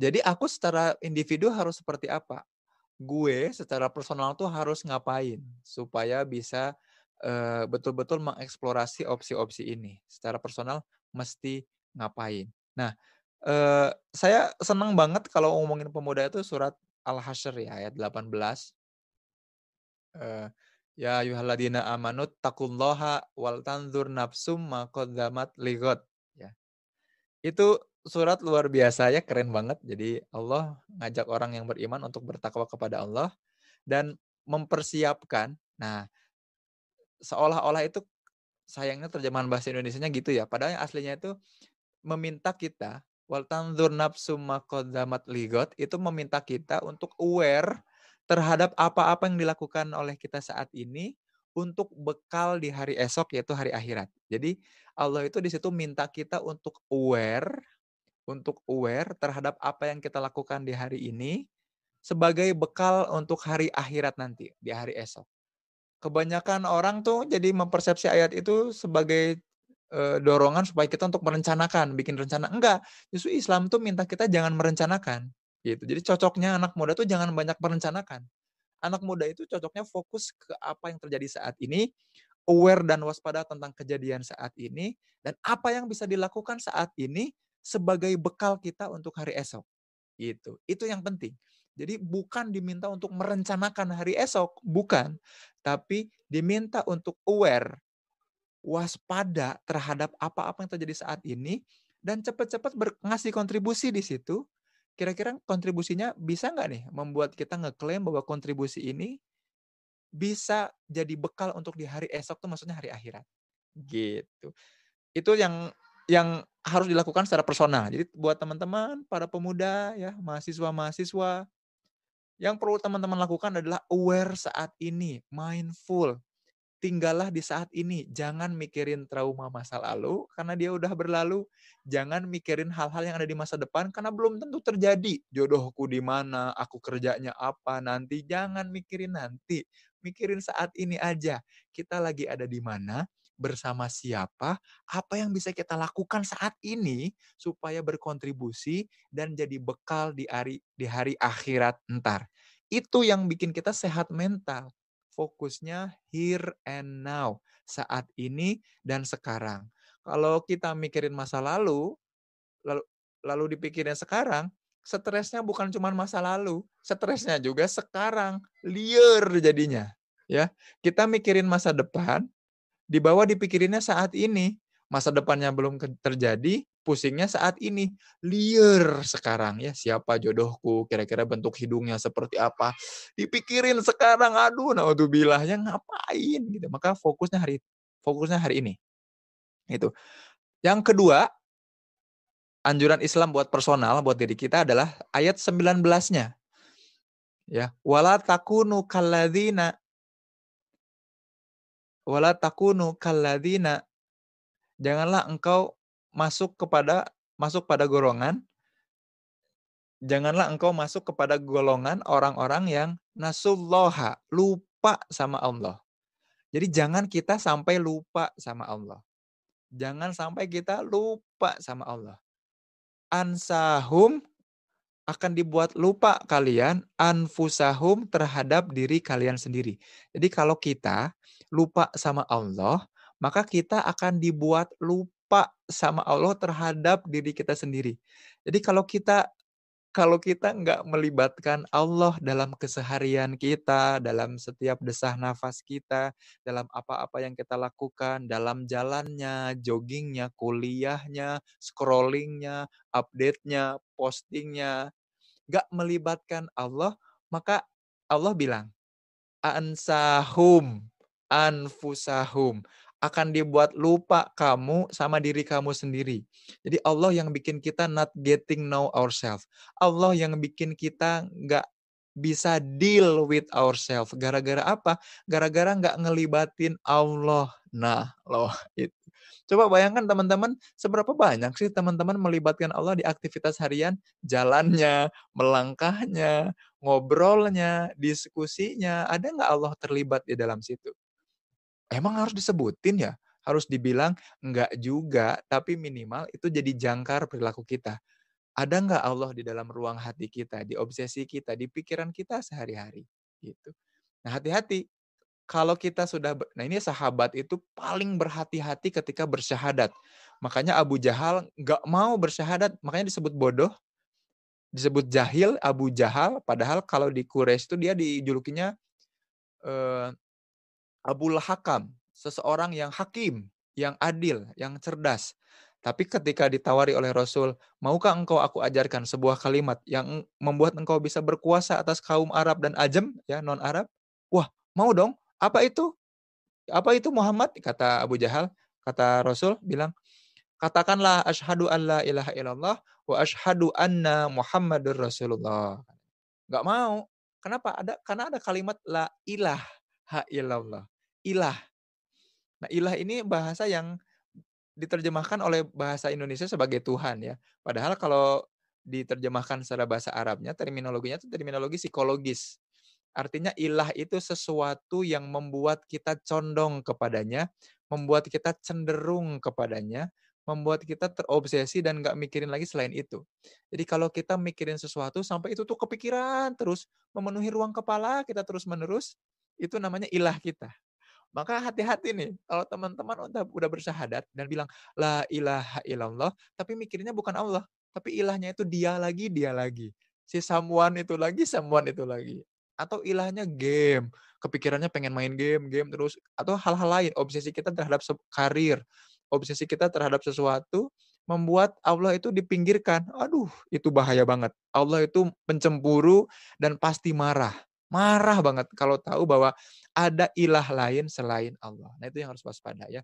Jadi aku secara individu harus seperti apa? Gue secara personal tuh harus ngapain supaya bisa uh, betul-betul mengeksplorasi opsi-opsi ini. Secara personal mesti ngapain. Nah, uh, saya senang banget kalau ngomongin pemuda itu surat Al-Hasyr ya ayat 18. Uh, ya ayyuhalladzina amanu taqullaha wal tanzur nafsum ma qaddamat ligot. Itu surat luar biasa ya, keren banget. Jadi Allah ngajak orang yang beriman untuk bertakwa kepada Allah dan mempersiapkan. Nah, seolah-olah itu sayangnya terjemahan bahasa Indonesia-nya gitu ya. Padahal yang aslinya itu meminta kita wal tanzur nafsu maqaddamat ligot itu meminta kita untuk aware terhadap apa-apa yang dilakukan oleh kita saat ini untuk bekal di hari esok yaitu hari akhirat. Jadi Allah itu di situ minta kita untuk aware untuk aware terhadap apa yang kita lakukan di hari ini sebagai bekal untuk hari akhirat nanti, di hari esok kebanyakan orang tuh jadi mempersepsi ayat itu sebagai e, dorongan supaya kita untuk merencanakan, bikin rencana. Enggak, justru Islam tuh minta kita jangan merencanakan. Gitu. Jadi cocoknya anak muda tuh jangan banyak merencanakan. Anak muda itu cocoknya fokus ke apa yang terjadi saat ini, aware dan waspada tentang kejadian saat ini, dan apa yang bisa dilakukan saat ini sebagai bekal kita untuk hari esok. Gitu. Itu yang penting. Jadi bukan diminta untuk merencanakan hari esok, bukan. Tapi diminta untuk aware, waspada terhadap apa-apa yang terjadi saat ini, dan cepat-cepat ngasih kontribusi di situ. Kira-kira kontribusinya bisa nggak nih membuat kita ngeklaim bahwa kontribusi ini bisa jadi bekal untuk di hari esok tuh maksudnya hari akhirat. Gitu. Itu yang yang harus dilakukan secara personal. Jadi buat teman-teman, para pemuda ya, mahasiswa-mahasiswa yang perlu teman-teman lakukan adalah aware saat ini, mindful. Tinggallah di saat ini. Jangan mikirin trauma masa lalu karena dia udah berlalu. Jangan mikirin hal-hal yang ada di masa depan karena belum tentu terjadi. Jodohku di mana, aku kerjanya apa nanti. Jangan mikirin nanti. Mikirin saat ini aja. Kita lagi ada di mana, bersama siapa, apa yang bisa kita lakukan saat ini supaya berkontribusi dan jadi bekal di hari di hari akhirat ntar. Itu yang bikin kita sehat mental fokusnya here and now, saat ini dan sekarang. Kalau kita mikirin masa lalu, lalu lalu dipikirin sekarang, stresnya bukan cuma masa lalu, stresnya juga sekarang, liar jadinya. Ya, kita mikirin masa depan, di bawah dipikirinnya saat ini masa depannya belum terjadi, pusingnya saat ini. Liar sekarang ya, siapa jodohku, kira-kira bentuk hidungnya seperti apa. Dipikirin sekarang, aduh, nah bilahnya ngapain gitu. Maka fokusnya hari fokusnya hari ini. Itu. Yang kedua, anjuran Islam buat personal, buat diri kita adalah ayat 19-nya. Ya, wala takunu kalladzina wala takunu kalladzina janganlah engkau masuk kepada masuk pada golongan janganlah engkau masuk kepada golongan orang-orang yang nasulloha, lupa sama Allah. Jadi jangan kita sampai lupa sama Allah. Jangan sampai kita lupa sama Allah. Ansahum akan dibuat lupa kalian anfusahum terhadap diri kalian sendiri. Jadi kalau kita lupa sama Allah, maka kita akan dibuat lupa sama Allah terhadap diri kita sendiri. Jadi kalau kita kalau kita nggak melibatkan Allah dalam keseharian kita, dalam setiap desah nafas kita, dalam apa-apa yang kita lakukan, dalam jalannya, joggingnya, kuliahnya, scrollingnya, update-nya, postingnya, nggak melibatkan Allah, maka Allah bilang, ansahum, anfusahum akan dibuat lupa kamu sama diri kamu sendiri. Jadi Allah yang bikin kita not getting know ourselves. Allah yang bikin kita nggak bisa deal with ourselves. Gara-gara apa? Gara-gara nggak ngelibatin Allah. Nah, loh itu. Coba bayangkan teman-teman, seberapa banyak sih teman-teman melibatkan Allah di aktivitas harian? Jalannya, melangkahnya, ngobrolnya, diskusinya. Ada nggak Allah terlibat di dalam situ? Emang harus disebutin ya? Harus dibilang enggak juga, tapi minimal itu jadi jangkar perilaku kita. Ada enggak Allah di dalam ruang hati kita, di obsesi kita, di pikiran kita sehari-hari gitu. Nah, hati-hati kalau kita sudah nah ini sahabat itu paling berhati-hati ketika bersyahadat. Makanya Abu Jahal nggak mau bersyahadat, makanya disebut bodoh, disebut jahil, Abu Jahal. Padahal kalau di Quraisy itu dia dijulukinya eh, Abul Hakam, seseorang yang hakim, yang adil, yang cerdas. Tapi ketika ditawari oleh Rasul, maukah engkau aku ajarkan sebuah kalimat yang membuat engkau bisa berkuasa atas kaum Arab dan Ajam, ya non Arab? Wah, mau dong. Apa itu? Apa itu Muhammad? Kata Abu Jahal. Kata Rasul bilang, katakanlah ashadu an la ilaha illallah wa ashadu anna Muhammadur Rasulullah. Gak mau. Kenapa? Ada karena ada kalimat la ilaha illallah ilah. Nah, ilah ini bahasa yang diterjemahkan oleh bahasa Indonesia sebagai Tuhan ya. Padahal kalau diterjemahkan secara bahasa Arabnya, terminologinya itu terminologi psikologis. Artinya ilah itu sesuatu yang membuat kita condong kepadanya, membuat kita cenderung kepadanya, membuat kita terobsesi dan nggak mikirin lagi selain itu. Jadi kalau kita mikirin sesuatu sampai itu tuh kepikiran terus, memenuhi ruang kepala kita terus-menerus, itu namanya ilah kita. Maka hati-hati nih, kalau teman-teman udah, udah bersyahadat dan bilang, La ilaha illallah, tapi mikirnya bukan Allah. Tapi ilahnya itu dia lagi, dia lagi. Si samuan itu lagi, samuan itu lagi. Atau ilahnya game. Kepikirannya pengen main game, game terus. Atau hal-hal lain, obsesi kita terhadap karir. Obsesi kita terhadap sesuatu, membuat Allah itu dipinggirkan. Aduh, itu bahaya banget. Allah itu pencemburu dan pasti marah. Marah banget kalau tahu bahwa ada ilah lain selain Allah. Nah, itu yang harus waspada ya.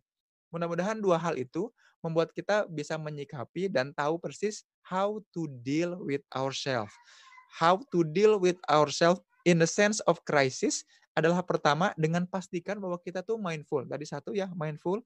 Mudah-mudahan dua hal itu membuat kita bisa menyikapi dan tahu persis how to deal with ourselves. How to deal with ourselves in the sense of crisis adalah pertama dengan pastikan bahwa kita tuh mindful. Tadi satu ya, mindful.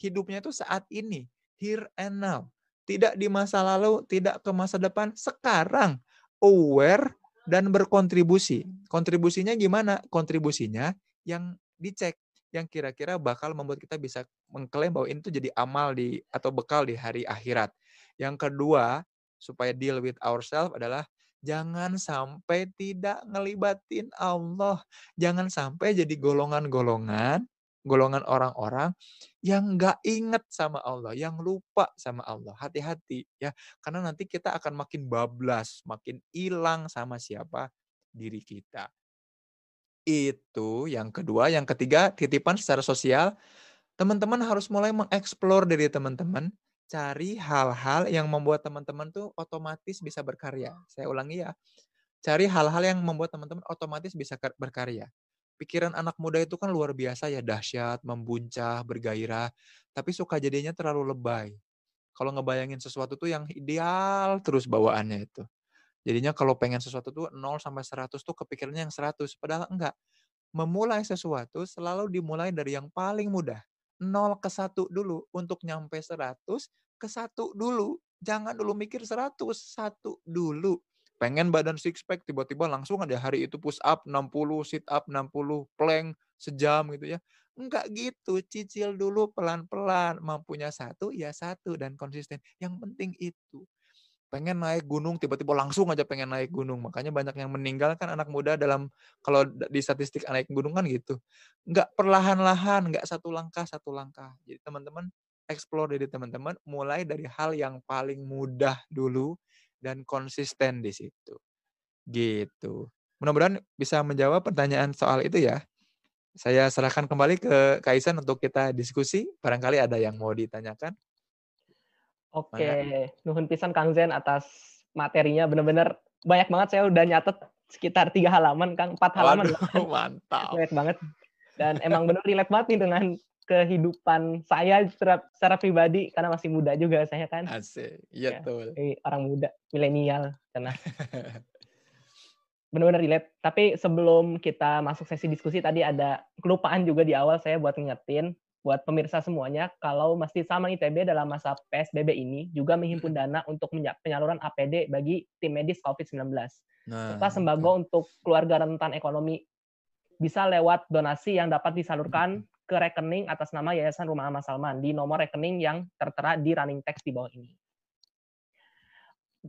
Hidupnya itu saat ini, here and now. Tidak di masa lalu, tidak ke masa depan, sekarang. Aware dan berkontribusi. Kontribusinya gimana? Kontribusinya yang dicek yang kira-kira bakal membuat kita bisa mengklaim bahwa ini tuh jadi amal di atau bekal di hari akhirat. Yang kedua, supaya deal with ourselves adalah jangan sampai tidak ngelibatin Allah. Jangan sampai jadi golongan-golongan, golongan orang-orang yang nggak inget sama Allah, yang lupa sama Allah. Hati-hati ya, karena nanti kita akan makin bablas, makin hilang sama siapa diri kita. Itu yang kedua. Yang ketiga, titipan secara sosial. Teman-teman harus mulai mengeksplor diri teman-teman. Cari hal-hal yang membuat teman-teman tuh otomatis bisa berkarya. Saya ulangi ya. Cari hal-hal yang membuat teman-teman otomatis bisa berkarya. Pikiran anak muda itu kan luar biasa ya, dahsyat, membuncah, bergairah. Tapi suka jadinya terlalu lebay. Kalau ngebayangin sesuatu tuh yang ideal terus bawaannya itu. Jadinya kalau pengen sesuatu tuh 0 sampai 100 tuh kepikirannya yang 100, padahal enggak. Memulai sesuatu selalu dimulai dari yang paling mudah. 0 ke 1 dulu untuk nyampe 100 ke 1 dulu. Jangan dulu mikir 100, 1 dulu. Pengen badan six pack tiba-tiba langsung ada hari itu push up 60, sit up 60, plank sejam gitu ya. Enggak gitu, cicil dulu pelan-pelan. Mampunya satu, ya satu dan konsisten. Yang penting itu pengen naik gunung tiba-tiba langsung aja pengen naik gunung makanya banyak yang meninggal kan anak muda dalam kalau di statistik naik gunung kan gitu nggak perlahan-lahan nggak satu langkah satu langkah jadi teman-teman explore dari teman-teman mulai dari hal yang paling mudah dulu dan konsisten di situ. Gitu. Mudah-mudahan bisa menjawab pertanyaan soal itu ya. Saya serahkan kembali ke Kaisan untuk kita diskusi. Barangkali ada yang mau ditanyakan. Oke, nuhun pisan Kang Zen atas materinya. Bener-bener banyak banget. Saya udah nyatet sekitar tiga halaman Kang, empat halaman. Waduh, <laughs> mantap. Banyak banget. Dan emang bener relate banget nih dengan kehidupan saya secara, secara pribadi karena masih muda juga saya kan. Asik. Iya, ya, betul. Orang muda, milenial karena <laughs> benar-benar relate. Tapi sebelum kita masuk sesi diskusi tadi ada kelupaan juga di awal saya buat ngingetin buat pemirsa semuanya, kalau masih sama ITB dalam masa PSBB ini juga menghimpun dana untuk penyaluran APD bagi tim medis COVID-19. Nah, serta sembako untuk keluarga rentan ekonomi bisa lewat donasi yang dapat disalurkan ke rekening atas nama Yayasan Rumah Amal Salman di nomor rekening yang tertera di running text di bawah ini.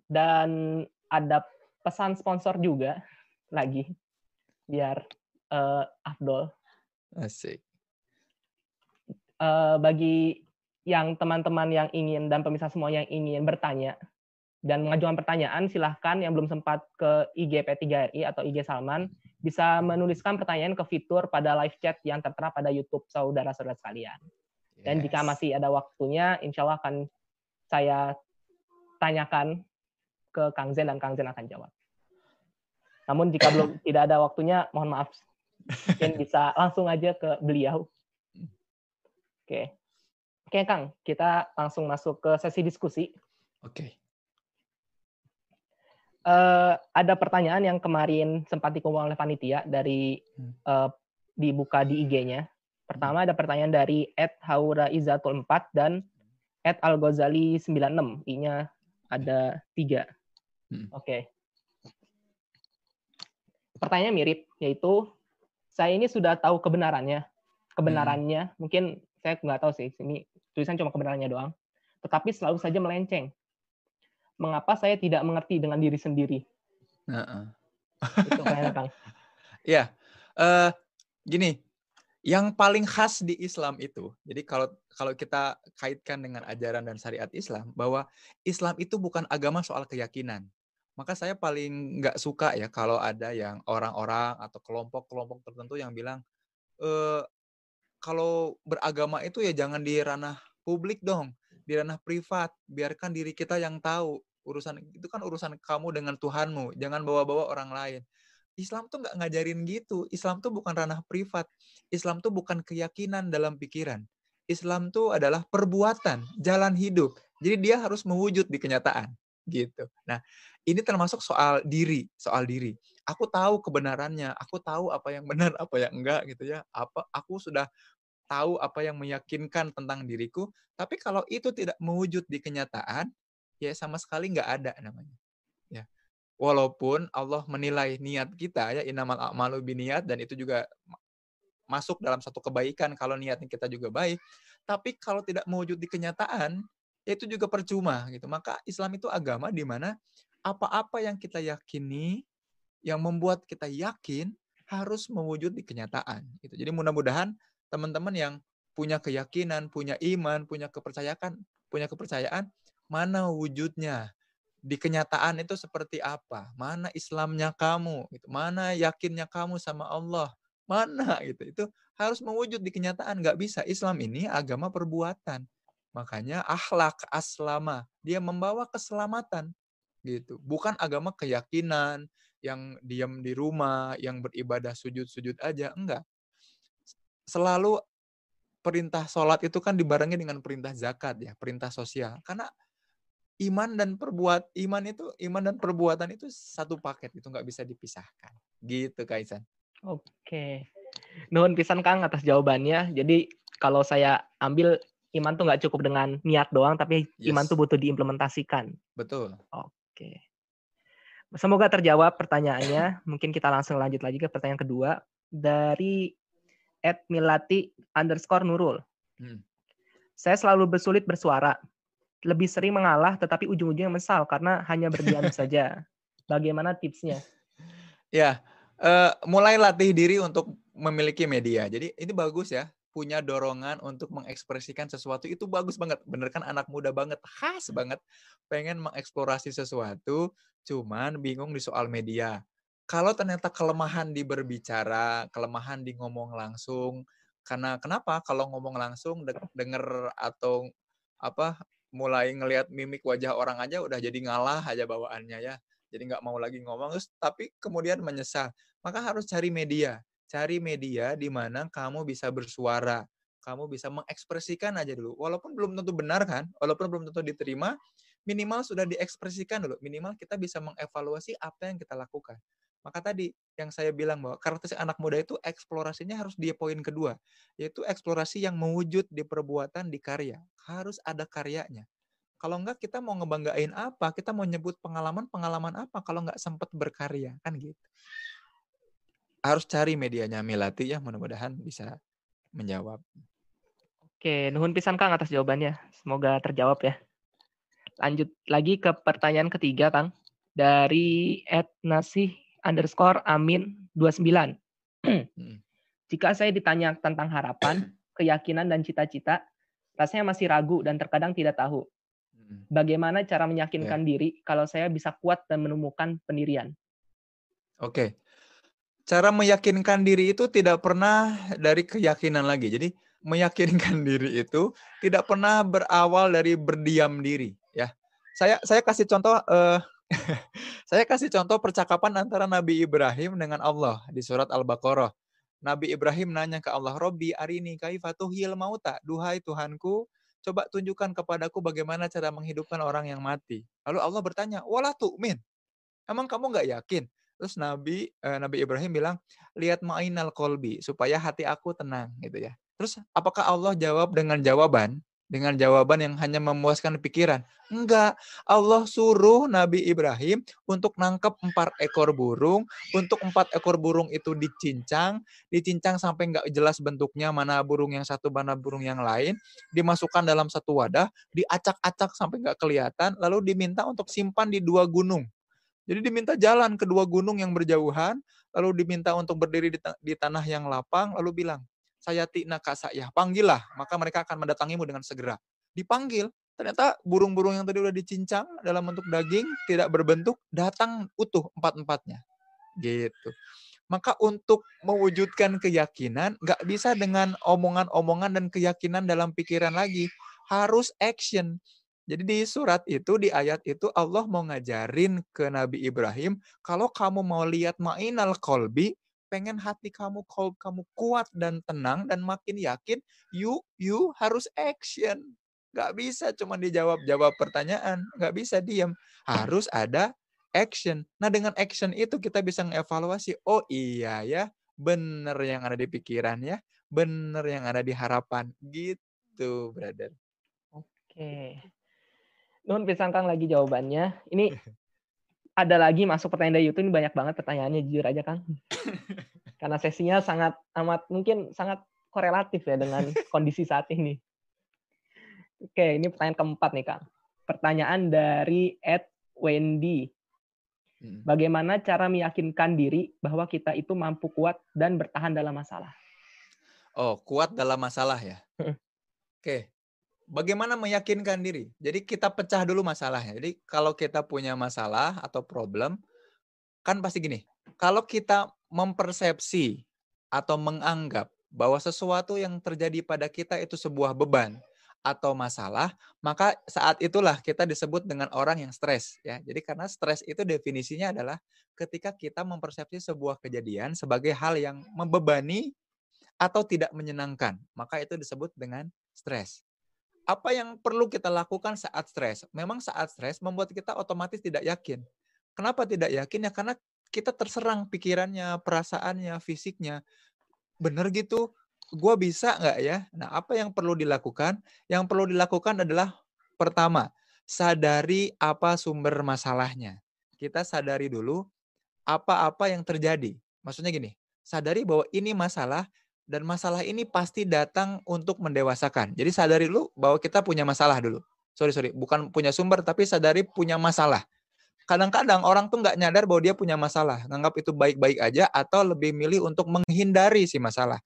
Dan ada pesan sponsor juga lagi biar uh, Afdol. Asik uh, bagi yang teman-teman yang ingin dan pemirsa semua yang ingin bertanya dan mengajukan pertanyaan, silahkan yang belum sempat ke IG P3RI atau IG Salman, bisa menuliskan pertanyaan ke fitur pada live chat yang tertera pada YouTube saudara-saudara sekalian. Dan jika masih ada waktunya, insya Allah akan saya tanyakan ke Kang Zen dan Kang Zen akan jawab. Namun jika belum <coughs> tidak ada waktunya, mohon maaf. Mungkin bisa langsung aja ke beliau. Oke. Oke, Kang, kita langsung masuk ke sesi diskusi. Oke. Uh, ada pertanyaan yang kemarin sempat dikumpulkan oleh panitia dari uh, dibuka di IG-nya. Pertama ada pertanyaan dari Ed Haura Izatul 4 dan Ed Al Ghazali 96. I-nya ada tiga. Hmm. Oke. Okay. Pertanyaan mirip, yaitu saya ini sudah tahu kebenarannya. Kebenarannya, hmm. mungkin saya nggak tahu sih, ini tulisan cuma kebenarannya doang. Tetapi selalu saja melenceng. Mengapa saya tidak mengerti dengan diri sendiri? Uh-uh. Itu kayaknya, Ya, uh, gini, yang paling khas di Islam itu, jadi kalau kalau kita kaitkan dengan ajaran dan syariat Islam, bahwa Islam itu bukan agama soal keyakinan. Maka saya paling nggak suka ya kalau ada yang orang-orang atau kelompok-kelompok tertentu yang bilang, e, kalau beragama itu ya jangan di ranah publik dong, di ranah privat. Biarkan diri kita yang tahu. Urusan itu kan urusan kamu dengan Tuhanmu, jangan bawa-bawa orang lain. Islam tuh nggak ngajarin gitu. Islam tuh bukan ranah privat. Islam tuh bukan keyakinan dalam pikiran. Islam tuh adalah perbuatan, jalan hidup. Jadi dia harus mewujud di kenyataan. gitu. Nah, ini termasuk soal diri, soal diri. Aku tahu kebenarannya, aku tahu apa yang benar, apa yang enggak gitu ya. Apa aku sudah tahu apa yang meyakinkan tentang diriku, tapi kalau itu tidak mewujud di kenyataan, ya sama sekali nggak ada namanya. Ya. Walaupun Allah menilai niat kita ya inamal a'malu biniat dan itu juga masuk dalam satu kebaikan kalau niatnya kita juga baik, tapi kalau tidak mewujud di kenyataan, ya itu juga percuma gitu. Maka Islam itu agama di mana apa-apa yang kita yakini yang membuat kita yakin harus mewujud di kenyataan gitu. Jadi mudah-mudahan teman-teman yang punya keyakinan, punya iman, punya kepercayaan, punya kepercayaan mana wujudnya di kenyataan itu seperti apa? Mana Islamnya kamu? Gitu. Mana yakinnya kamu sama Allah? Mana gitu? Itu harus mewujud di kenyataan. Nggak bisa. Islam ini agama perbuatan. Makanya akhlak aslama. Dia membawa keselamatan. gitu. Bukan agama keyakinan, yang diam di rumah, yang beribadah sujud-sujud aja. Enggak. Selalu perintah sholat itu kan dibarengi dengan perintah zakat ya, perintah sosial. Karena iman dan perbuat iman itu iman dan perbuatan itu satu paket itu nggak bisa dipisahkan gitu Kaisan. Oke. Nuhun pisan Kang atas jawabannya. Jadi kalau saya ambil iman tuh nggak cukup dengan niat doang, tapi yes. iman tuh butuh diimplementasikan. Betul. Oke. Semoga terjawab pertanyaannya. <coughs> Mungkin kita langsung lanjut lagi ke pertanyaan kedua dari Ed Milati underscore Nurul. Hmm. Saya selalu bersulit bersuara lebih sering mengalah tetapi ujung-ujungnya mesal karena hanya berdiam <laughs> saja. Bagaimana tipsnya? Ya, uh, mulai latih diri untuk memiliki media. Jadi ini bagus ya, punya dorongan untuk mengekspresikan sesuatu itu bagus banget. Bener kan anak muda banget, khas banget pengen mengeksplorasi sesuatu, cuman bingung di soal media. Kalau ternyata kelemahan di berbicara, kelemahan di ngomong langsung, karena kenapa? Kalau ngomong langsung denger atau apa mulai ngelihat mimik wajah orang aja udah jadi ngalah aja bawaannya ya. Jadi nggak mau lagi ngomong, terus, tapi kemudian menyesal. Maka harus cari media. Cari media di mana kamu bisa bersuara. Kamu bisa mengekspresikan aja dulu. Walaupun belum tentu benar kan, walaupun belum tentu diterima, minimal sudah diekspresikan dulu. Minimal kita bisa mengevaluasi apa yang kita lakukan. Maka tadi yang saya bilang bahwa karakteristik anak muda itu eksplorasinya harus di poin kedua, yaitu eksplorasi yang mewujud di perbuatan di karya. Harus ada karyanya. Kalau enggak kita mau ngebanggain apa? Kita mau nyebut pengalaman-pengalaman apa kalau enggak sempat berkarya kan gitu. Harus cari medianya Milati ya, mudah-mudahan bisa menjawab. Oke, nuhun pisan Kang atas jawabannya. Semoga terjawab ya. Lanjut lagi ke pertanyaan ketiga Kang. Dari Ed Nasih underscore amin 29. Hmm. Jika saya ditanya tentang harapan, <clears throat> keyakinan, dan cita-cita, rasanya masih ragu dan terkadang tidak tahu. Hmm. Bagaimana cara meyakinkan yeah. diri kalau saya bisa kuat dan menemukan pendirian? Oke. Okay. Cara meyakinkan diri itu tidak pernah dari keyakinan lagi. Jadi meyakinkan <laughs> diri itu tidak pernah berawal dari berdiam diri, ya. Saya saya kasih contoh uh, <laughs> Saya kasih contoh percakapan antara Nabi Ibrahim dengan Allah di surat Al-Baqarah. Nabi Ibrahim nanya ke Allah, Robbi arini kaifatuhil mauta. Duhai Tuhanku, coba tunjukkan kepadaku bagaimana cara menghidupkan orang yang mati. Lalu Allah bertanya, wala tu'min. Emang kamu nggak yakin? Terus Nabi eh, Nabi Ibrahim bilang, lihat ma'inal kolbi, supaya hati aku tenang. gitu ya. Terus apakah Allah jawab dengan jawaban, dengan jawaban yang hanya memuaskan pikiran. Enggak, Allah suruh Nabi Ibrahim untuk nangkep empat ekor burung, untuk empat ekor burung itu dicincang, dicincang sampai enggak jelas bentuknya mana burung yang satu, mana burung yang lain, dimasukkan dalam satu wadah, diacak-acak sampai enggak kelihatan, lalu diminta untuk simpan di dua gunung. Jadi diminta jalan ke dua gunung yang berjauhan, lalu diminta untuk berdiri di, tanah yang lapang, lalu bilang, saya tina kasayah, panggillah, maka mereka akan mendatangimu dengan segera. Dipanggil, ternyata burung-burung yang tadi udah dicincang dalam bentuk daging, tidak berbentuk, datang utuh empat-empatnya. Gitu. Maka untuk mewujudkan keyakinan, nggak bisa dengan omongan-omongan dan keyakinan dalam pikiran lagi. Harus action. Jadi di surat itu, di ayat itu Allah mau ngajarin ke Nabi Ibrahim, kalau kamu mau lihat ma'inal kolbi, pengen hati kamu kamu kuat dan tenang dan makin yakin, you you harus action. Nggak bisa cuma dijawab-jawab pertanyaan. Nggak bisa diam. Harus ada action. Nah dengan action itu kita bisa mengevaluasi. Oh iya ya, bener yang ada di pikiran ya. Bener yang ada di harapan. Gitu, brother. Oke. Nun pisang Kang lagi jawabannya. Ini <laughs> ada lagi masuk pertanyaan dari YouTube ini banyak banget pertanyaannya jujur aja Kang. <laughs> Karena sesinya sangat amat mungkin sangat korelatif ya dengan <laughs> kondisi saat ini. Oke, ini pertanyaan keempat nih Kang. Pertanyaan dari Ed Wendy. Mm. Bagaimana cara meyakinkan diri bahwa kita itu mampu kuat dan bertahan dalam masalah? Oh, kuat dalam masalah ya. Mm. Oke. Bagaimana meyakinkan diri? Jadi kita pecah dulu masalahnya. Jadi kalau kita punya masalah atau problem, kan pasti gini. Kalau kita mempersepsi atau menganggap bahwa sesuatu yang terjadi pada kita itu sebuah beban atau masalah, maka saat itulah kita disebut dengan orang yang stres ya. Jadi karena stres itu definisinya adalah ketika kita mempersepsi sebuah kejadian sebagai hal yang membebani atau tidak menyenangkan, maka itu disebut dengan stres. Apa yang perlu kita lakukan saat stres? Memang saat stres membuat kita otomatis tidak yakin. Kenapa tidak yakin? Ya karena kita terserang pikirannya, perasaannya, fisiknya. Bener gitu, gue bisa nggak ya? Nah, apa yang perlu dilakukan? Yang perlu dilakukan adalah pertama, sadari apa sumber masalahnya. Kita sadari dulu apa-apa yang terjadi. Maksudnya gini, sadari bahwa ini masalah dan masalah ini pasti datang untuk mendewasakan. Jadi sadari dulu bahwa kita punya masalah dulu. Sorry, sorry. Bukan punya sumber, tapi sadari punya masalah. Kadang-kadang orang tuh nggak nyadar bahwa dia punya masalah. Nganggap itu baik-baik aja atau lebih milih untuk menghindari si masalah.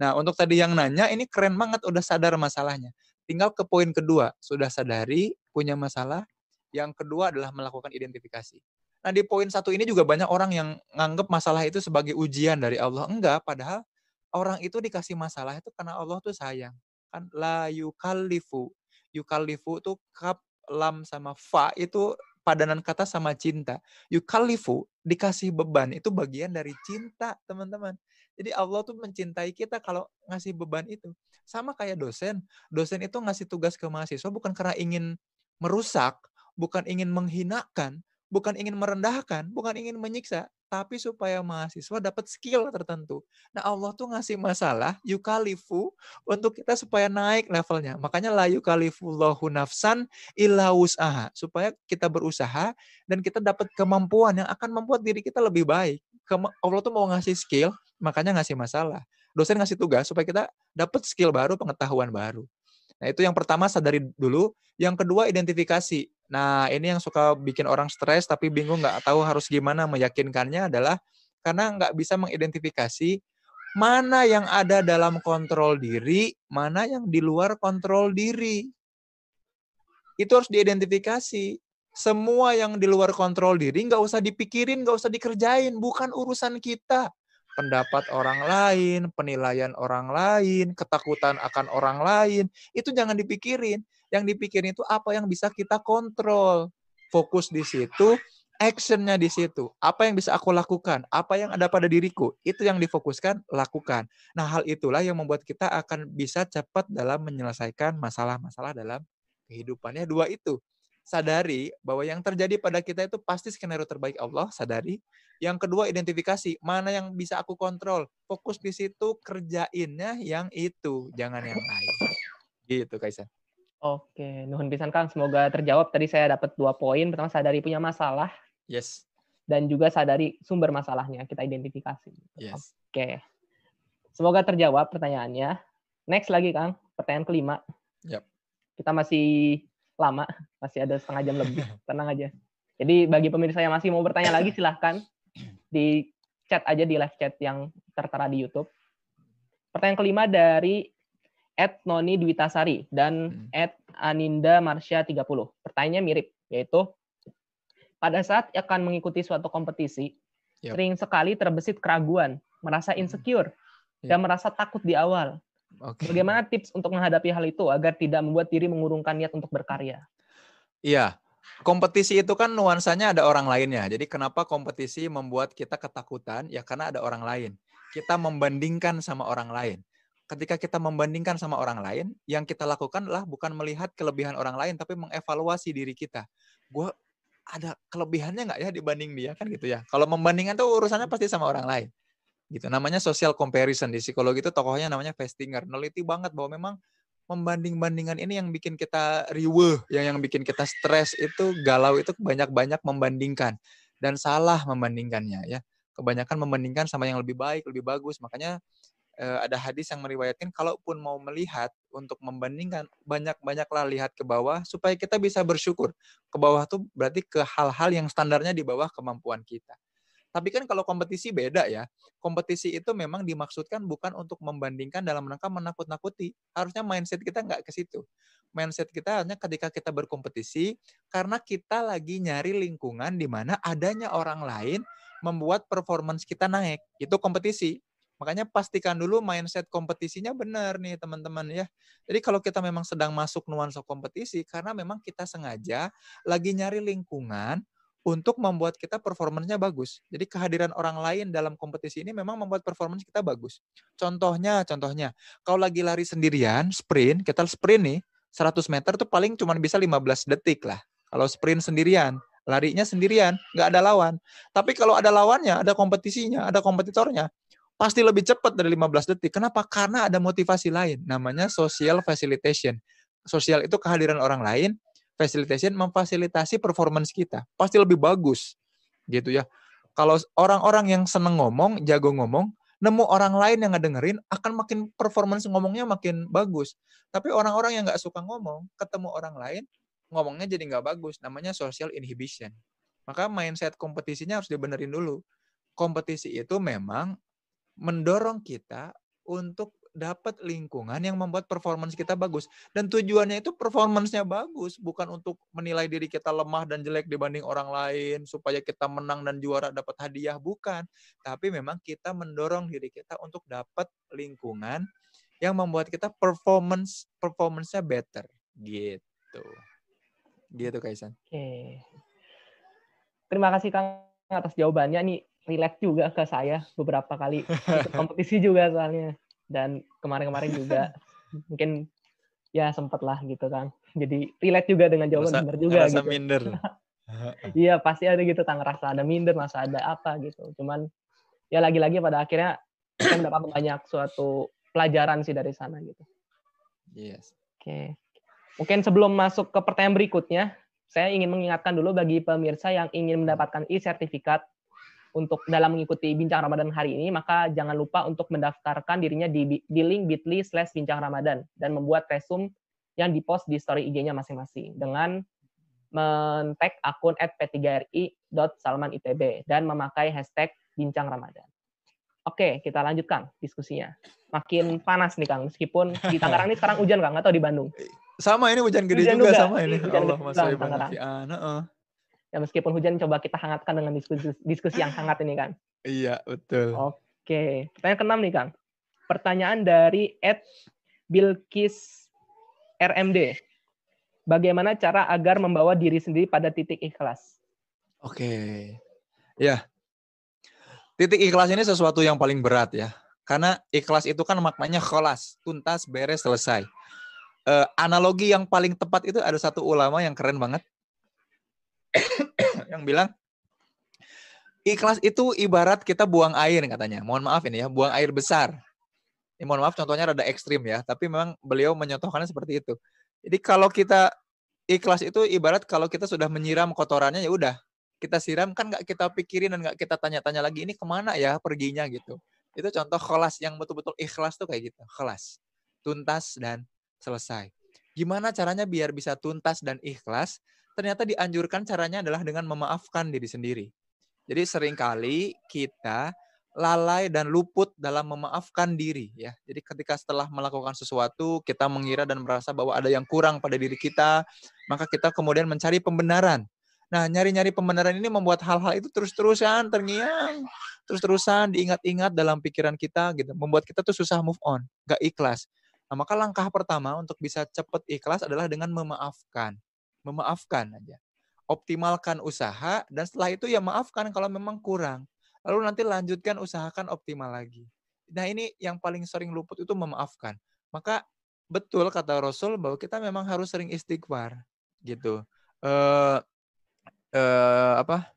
Nah, untuk tadi yang nanya, ini keren banget udah sadar masalahnya. Tinggal ke poin kedua, sudah sadari punya masalah. Yang kedua adalah melakukan identifikasi. Nah, di poin satu ini juga banyak orang yang nganggap masalah itu sebagai ujian dari Allah. Enggak, padahal orang itu dikasih masalah itu karena Allah tuh sayang. Kan la yukallifu. Yukallifu tuh kap lam sama fa itu padanan kata sama cinta. Yukallifu dikasih beban itu bagian dari cinta, teman-teman. Jadi Allah tuh mencintai kita kalau ngasih beban itu. Sama kayak dosen. Dosen itu ngasih tugas ke mahasiswa bukan karena ingin merusak, bukan ingin menghinakan, bukan ingin merendahkan, bukan ingin menyiksa, tapi supaya mahasiswa dapat skill tertentu. Nah Allah tuh ngasih masalah yukalifu untuk kita supaya naik levelnya. Makanya la yukalifullahu nafsan illa wus'aha. Supaya kita berusaha dan kita dapat kemampuan yang akan membuat diri kita lebih baik. Allah tuh mau ngasih skill, makanya ngasih masalah. Dosen ngasih tugas supaya kita dapat skill baru, pengetahuan baru. Nah itu yang pertama sadari dulu. Yang kedua identifikasi. Nah, ini yang suka bikin orang stres tapi bingung nggak tahu harus gimana meyakinkannya adalah karena nggak bisa mengidentifikasi mana yang ada dalam kontrol diri, mana yang di luar kontrol diri. Itu harus diidentifikasi. Semua yang di luar kontrol diri nggak usah dipikirin, nggak usah dikerjain, bukan urusan kita. Pendapat orang lain, penilaian orang lain, ketakutan akan orang lain, itu jangan dipikirin yang dipikirin itu apa yang bisa kita kontrol. Fokus di situ, actionnya di situ. Apa yang bisa aku lakukan? Apa yang ada pada diriku? Itu yang difokuskan, lakukan. Nah, hal itulah yang membuat kita akan bisa cepat dalam menyelesaikan masalah-masalah dalam kehidupannya. Dua itu. Sadari bahwa yang terjadi pada kita itu pasti skenario terbaik Allah, sadari. Yang kedua, identifikasi. Mana yang bisa aku kontrol? Fokus di situ, kerjainnya yang itu. Jangan yang lain. Gitu, Kaisan. Oke, nuhun pisan Kang. Semoga terjawab. Tadi saya dapat dua poin. Pertama sadari punya masalah. Yes. Dan juga sadari sumber masalahnya. Kita identifikasi. Yes. Oke. Semoga terjawab pertanyaannya. Next lagi Kang. Pertanyaan kelima. Yep. Kita masih lama. Masih ada setengah jam lebih. <laughs> Tenang aja. Jadi bagi pemirsa yang masih mau bertanya lagi silahkan di chat aja di live chat yang tertera di YouTube. Pertanyaan kelima dari at Noni Dwitasari dan Hmm. at Aninda Marsha 30. Pertanyaannya mirip, yaitu pada saat akan mengikuti suatu kompetisi, Yap. sering sekali terbesit keraguan, merasa Hmm. insecure, Ya. dan merasa takut di awal. Oke. Bagaimana tips untuk menghadapi hal itu agar tidak membuat diri mengurungkan niat untuk berkarya? Iya. Kompetisi itu kan nuansanya ada orang lainnya. Jadi kenapa kompetisi membuat kita ketakutan? Ya karena ada orang lain. Kita membandingkan sama orang lain. ketika kita membandingkan sama orang lain, yang kita lakukan adalah bukan melihat kelebihan orang lain, tapi mengevaluasi diri kita. Gue ada kelebihannya nggak ya dibanding dia kan gitu ya. Kalau membandingkan tuh urusannya pasti sama orang lain. Gitu. Namanya social comparison di psikologi itu tokohnya namanya Festinger. Neliti banget bahwa memang membanding-bandingan ini yang bikin kita riweh, yang yang bikin kita stres itu galau itu banyak-banyak membandingkan dan salah membandingkannya ya. Kebanyakan membandingkan sama yang lebih baik, lebih bagus. Makanya eh, ada hadis yang meriwayatkan kalaupun mau melihat untuk membandingkan banyak-banyaklah lihat ke bawah supaya kita bisa bersyukur. Ke bawah tuh berarti ke hal-hal yang standarnya di bawah kemampuan kita. Tapi kan kalau kompetisi beda ya. Kompetisi itu memang dimaksudkan bukan untuk membandingkan dalam rangka menakut-nakuti. Harusnya mindset kita nggak ke situ. Mindset kita hanya ketika kita berkompetisi karena kita lagi nyari lingkungan di mana adanya orang lain membuat performance kita naik. Itu kompetisi. Makanya pastikan dulu mindset kompetisinya benar nih teman-teman ya. Jadi kalau kita memang sedang masuk nuansa kompetisi karena memang kita sengaja lagi nyari lingkungan untuk membuat kita performanya bagus. Jadi kehadiran orang lain dalam kompetisi ini memang membuat performance kita bagus. Contohnya, contohnya, kalau lagi lari sendirian, sprint, kita sprint nih, 100 meter tuh paling cuma bisa 15 detik lah. Kalau sprint sendirian, larinya sendirian, nggak ada lawan. Tapi kalau ada lawannya, ada kompetisinya, ada kompetitornya, pasti lebih cepat dari 15 detik. Kenapa? Karena ada motivasi lain, namanya social facilitation. Sosial itu kehadiran orang lain, facilitation memfasilitasi performance kita. Pasti lebih bagus. Gitu ya. Kalau orang-orang yang seneng ngomong, jago ngomong, nemu orang lain yang ngedengerin, akan makin performance ngomongnya makin bagus. Tapi orang-orang yang nggak suka ngomong, ketemu orang lain, ngomongnya jadi nggak bagus. Namanya social inhibition. Maka mindset kompetisinya harus dibenerin dulu. Kompetisi itu memang mendorong kita untuk dapat lingkungan yang membuat performance kita bagus. Dan tujuannya itu performance-nya bagus, bukan untuk menilai diri kita lemah dan jelek dibanding orang lain, supaya kita menang dan juara dapat hadiah, bukan. Tapi memang kita mendorong diri kita untuk dapat lingkungan yang membuat kita performance performance-nya better. Gitu. Gitu, Kaisan. Oke. Terima kasih Kang atas jawabannya. Nih relate juga ke saya beberapa kali <laughs> kompetisi juga soalnya dan kemarin-kemarin <laughs> juga mungkin ya sempet lah gitu kan. Jadi relate juga dengan jawaban benar juga gitu. minder. <laughs> Iya pasti ada gitu tang rasa ada minder masa ada apa gitu. Cuman ya lagi-lagi pada akhirnya kita mendapat banyak suatu pelajaran sih dari sana gitu. Yes. Oke. Mungkin sebelum masuk ke pertanyaan berikutnya saya ingin mengingatkan dulu bagi pemirsa yang ingin mendapatkan e-sertifikat untuk dalam mengikuti bincang Ramadan hari ini, maka jangan lupa untuk mendaftarkan dirinya di, di link bit.ly slash bincang Ramadan dan membuat resume yang dipost di story IG-nya masing-masing dengan men-tag akun at p3ri.salmanitb dan memakai hashtag bincang Ramadan. Oke, kita lanjutkan diskusinya. Makin panas nih Kang, meskipun di Tangerang ini sekarang hujan Kang, atau di Bandung? Sama ini hujan gede hujan juga, juga sama ini. Hujan Allah, Tangerang ya meskipun hujan coba kita hangatkan dengan diskusi diskusi yang hangat ini kan. Iya, betul. Oke. Pertanyaan keenam nih, Kang. Pertanyaan dari Ed Bilkis RMD. Bagaimana cara agar membawa diri sendiri pada titik ikhlas? Oke. Ya. Titik ikhlas ini sesuatu yang paling berat ya. Karena ikhlas itu kan maknanya kholas, tuntas, beres, selesai. Uh, analogi yang paling tepat itu ada satu ulama yang keren banget <coughs> yang bilang ikhlas itu ibarat kita buang air katanya. Mohon maaf ini ya, buang air besar. Ini mohon maaf contohnya rada ekstrim ya, tapi memang beliau menyontohkannya seperti itu. Jadi kalau kita ikhlas itu ibarat kalau kita sudah menyiram kotorannya ya udah kita siram kan nggak kita pikirin dan nggak kita tanya-tanya lagi ini ke mana ya perginya gitu. Itu contoh kelas yang betul-betul ikhlas tuh kayak gitu, kelas tuntas dan selesai. Gimana caranya biar bisa tuntas dan ikhlas? Ternyata dianjurkan caranya adalah dengan memaafkan diri sendiri. Jadi sering kali kita lalai dan luput dalam memaafkan diri ya. Jadi ketika setelah melakukan sesuatu kita mengira dan merasa bahwa ada yang kurang pada diri kita, maka kita kemudian mencari pembenaran. Nah, nyari-nyari pembenaran ini membuat hal-hal itu terus-terusan terngiang, terus-terusan diingat-ingat dalam pikiran kita gitu, membuat kita tuh susah move on, gak ikhlas. Nah, maka langkah pertama untuk bisa cepat ikhlas adalah dengan memaafkan memaafkan aja. Optimalkan usaha dan setelah itu ya maafkan kalau memang kurang. Lalu nanti lanjutkan usahakan optimal lagi. Nah ini yang paling sering luput itu memaafkan. Maka betul kata Rasul bahwa kita memang harus sering istighfar gitu. Eh eh apa?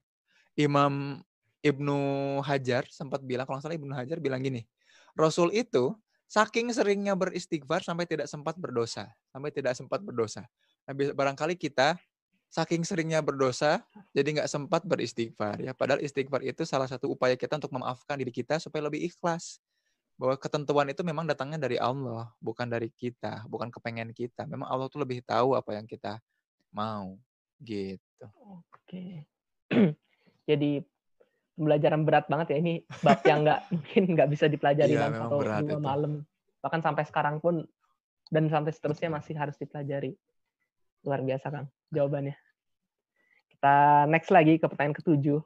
Imam Ibnu Hajar sempat bilang kalau salah Ibnu Hajar bilang gini, Rasul itu saking seringnya beristighfar sampai tidak sempat berdosa, sampai tidak sempat berdosa. Nah, barangkali kita saking seringnya berdosa jadi nggak sempat beristighfar ya. Padahal istighfar itu salah satu upaya kita untuk memaafkan diri kita supaya lebih ikhlas. Bahwa ketentuan itu memang datangnya dari Allah, bukan dari kita, bukan kepengen kita. Memang Allah tuh lebih tahu apa yang kita mau. Gitu. Oke. <clears throat> Jadi pembelajaran berat banget ya ini bab yang nggak <laughs> mungkin nggak bisa dipelajari Iya, dalam memang satu dua malam. Bahkan sampai sekarang pun dan sampai seterusnya masih harus dipelajari. Luar biasa Kang jawabannya. Kita next lagi ke pertanyaan ketujuh.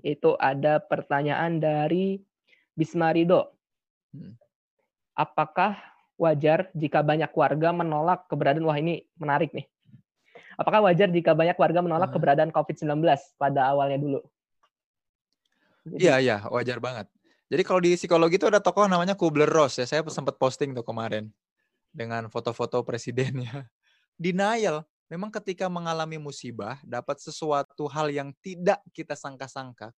Itu ada pertanyaan dari Bismarido. Hmm. Apakah wajar jika banyak warga menolak keberadaan wah ini menarik nih. Apakah wajar jika banyak warga menolak Ah. keberadaan COVID-19 pada awalnya dulu? Iya, iya, wajar banget. Jadi kalau di psikologi itu ada tokoh namanya Kubler-Ross ya. Saya sempat posting tuh kemarin dengan foto-foto presidennya. Denial. Memang ketika mengalami musibah, dapat sesuatu hal yang tidak kita sangka-sangka,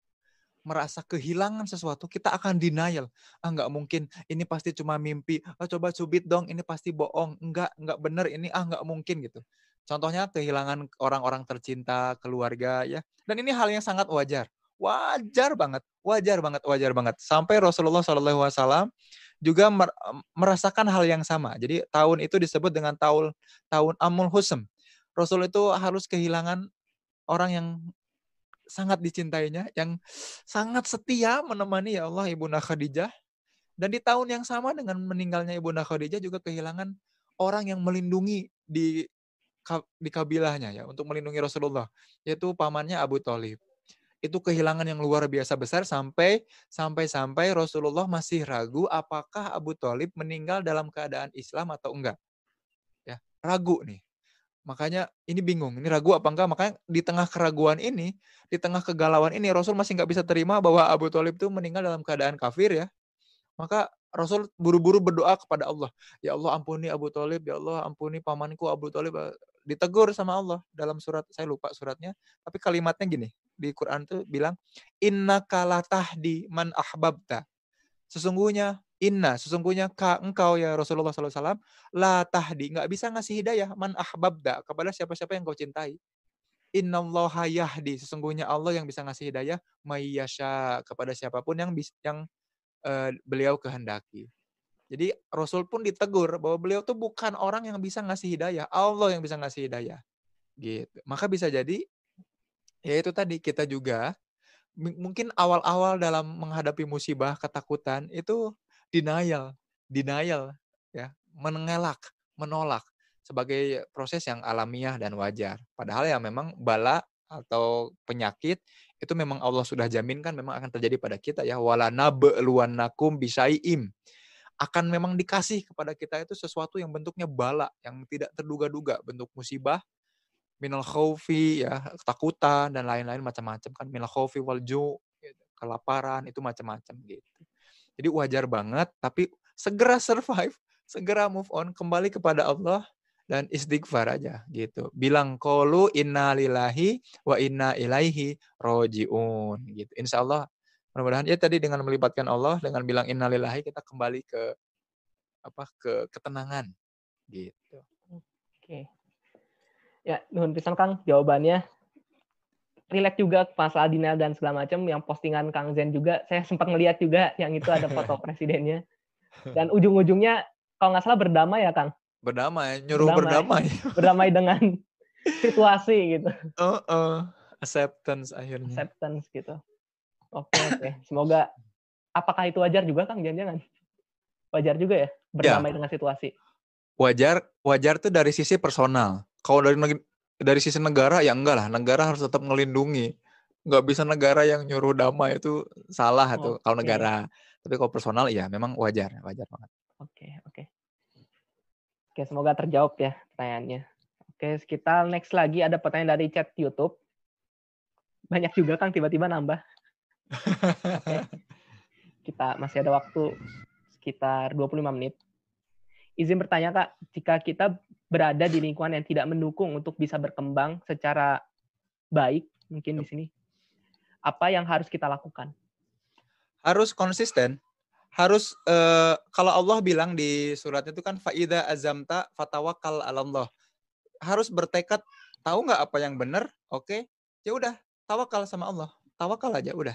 merasa kehilangan sesuatu, kita akan denial. Ah, nggak mungkin. Ini pasti cuma mimpi. Ah, coba cubit dong. Ini pasti bohong. Enggak, nggak bener. Ini ah nggak mungkin gitu. Contohnya kehilangan orang-orang tercinta, keluarga ya. Dan ini hal yang sangat wajar wajar banget, wajar banget, wajar banget. Sampai Rasulullah Shallallahu Alaihi Wasallam juga mer- merasakan hal yang sama. Jadi tahun itu disebut dengan tahun tahun Amul Husm. Rasul itu harus kehilangan orang yang sangat dicintainya, yang sangat setia menemani ya Allah Ibunda Khadijah. Dan di tahun yang sama dengan meninggalnya Ibunda Khadijah juga kehilangan orang yang melindungi di di kabilahnya ya untuk melindungi Rasulullah, yaitu pamannya Abu Talib itu kehilangan yang luar biasa besar sampai sampai sampai Rasulullah masih ragu apakah Abu Talib meninggal dalam keadaan Islam atau enggak. Ya, ragu nih. Makanya ini bingung, ini ragu apa enggak? Makanya di tengah keraguan ini, di tengah kegalauan ini Rasul masih nggak bisa terima bahwa Abu Talib itu meninggal dalam keadaan kafir ya. Maka Rasul buru-buru berdoa kepada Allah. Ya Allah ampuni Abu Talib, ya Allah ampuni pamanku Abu Talib. Ditegur sama Allah dalam surat, saya lupa suratnya. Tapi kalimatnya gini, di Quran tuh bilang, Inna tahdi man ahbabta. Sesungguhnya, inna, sesungguhnya ka, engkau ya Rasulullah SAW, la tahdi, nggak bisa ngasih hidayah man ahbabta kepada siapa-siapa yang kau cintai. Inna Allah yahdi, sesungguhnya Allah yang bisa ngasih hidayah, mayyasha, kepada siapa pun yang yang uh, beliau kehendaki. Jadi Rasul pun ditegur bahwa beliau tuh bukan orang yang bisa ngasih hidayah, Allah yang bisa ngasih hidayah. Gitu. Maka bisa jadi ya itu tadi kita juga mungkin awal-awal dalam menghadapi musibah ketakutan itu denial, denial ya, mengelak, menolak sebagai proses yang alamiah dan wajar. Padahal ya memang bala atau penyakit itu memang Allah sudah jaminkan memang akan terjadi pada kita ya wala nabluwannakum bisaiim akan memang dikasih kepada kita itu sesuatu yang bentuknya bala yang tidak terduga-duga bentuk musibah minal khaufi ya ketakutan dan lain-lain macam-macam kan minal khaufi wal ju gitu. kelaparan itu macam-macam gitu jadi wajar banget tapi segera survive <laughs> segera move on kembali kepada Allah dan istighfar aja gitu bilang kolu inna lillahi wa inna ilaihi rojiun gitu insya Allah mudah-mudahan ya tadi dengan melibatkan Allah dengan bilang inna lillahi kita kembali ke apa ke ketenangan gitu Oke. Ya, nuhun pisan Kang jawabannya. Relate juga masalah denial dan segala macam yang postingan Kang Zen juga saya sempat ngeliat juga yang itu ada foto <laughs> presidennya. Dan ujung-ujungnya kalau nggak salah berdamai ya Kang. berdamai nyuruh berdamai Berdamai <laughs> dengan <laughs> situasi gitu. uh, uh, acceptance akhirnya Acceptance gitu. Oke, oke. Semoga apakah itu wajar juga Kang jangan-jangan? Wajar juga ya berdamai dengan situasi. wajar wajar tuh dari sisi personal kalau dari dari sisi negara ya enggak lah negara harus tetap melindungi nggak bisa negara yang nyuruh damai itu salah tuh kalau negara tapi kalau personal ya memang wajar wajar banget Oke, oke. Oke, semoga terjawab ya pertanyaannya. Oke, kita next lagi ada pertanyaan dari chat YouTube. Banyak juga Kang tiba-tiba nambah. Kita masih ada waktu sekitar 25 menit. Izin bertanya Kak, jika kita berada di lingkungan yang tidak mendukung untuk bisa berkembang secara baik, mungkin di sini, apa yang harus kita lakukan? Harus konsisten. Harus eh, kalau Allah bilang di surat itu kan faida azamta fatawakal Allah. Harus bertekad tahu nggak apa yang benar? Oke, ya udah tawakal sama Allah. Tawakal aja udah.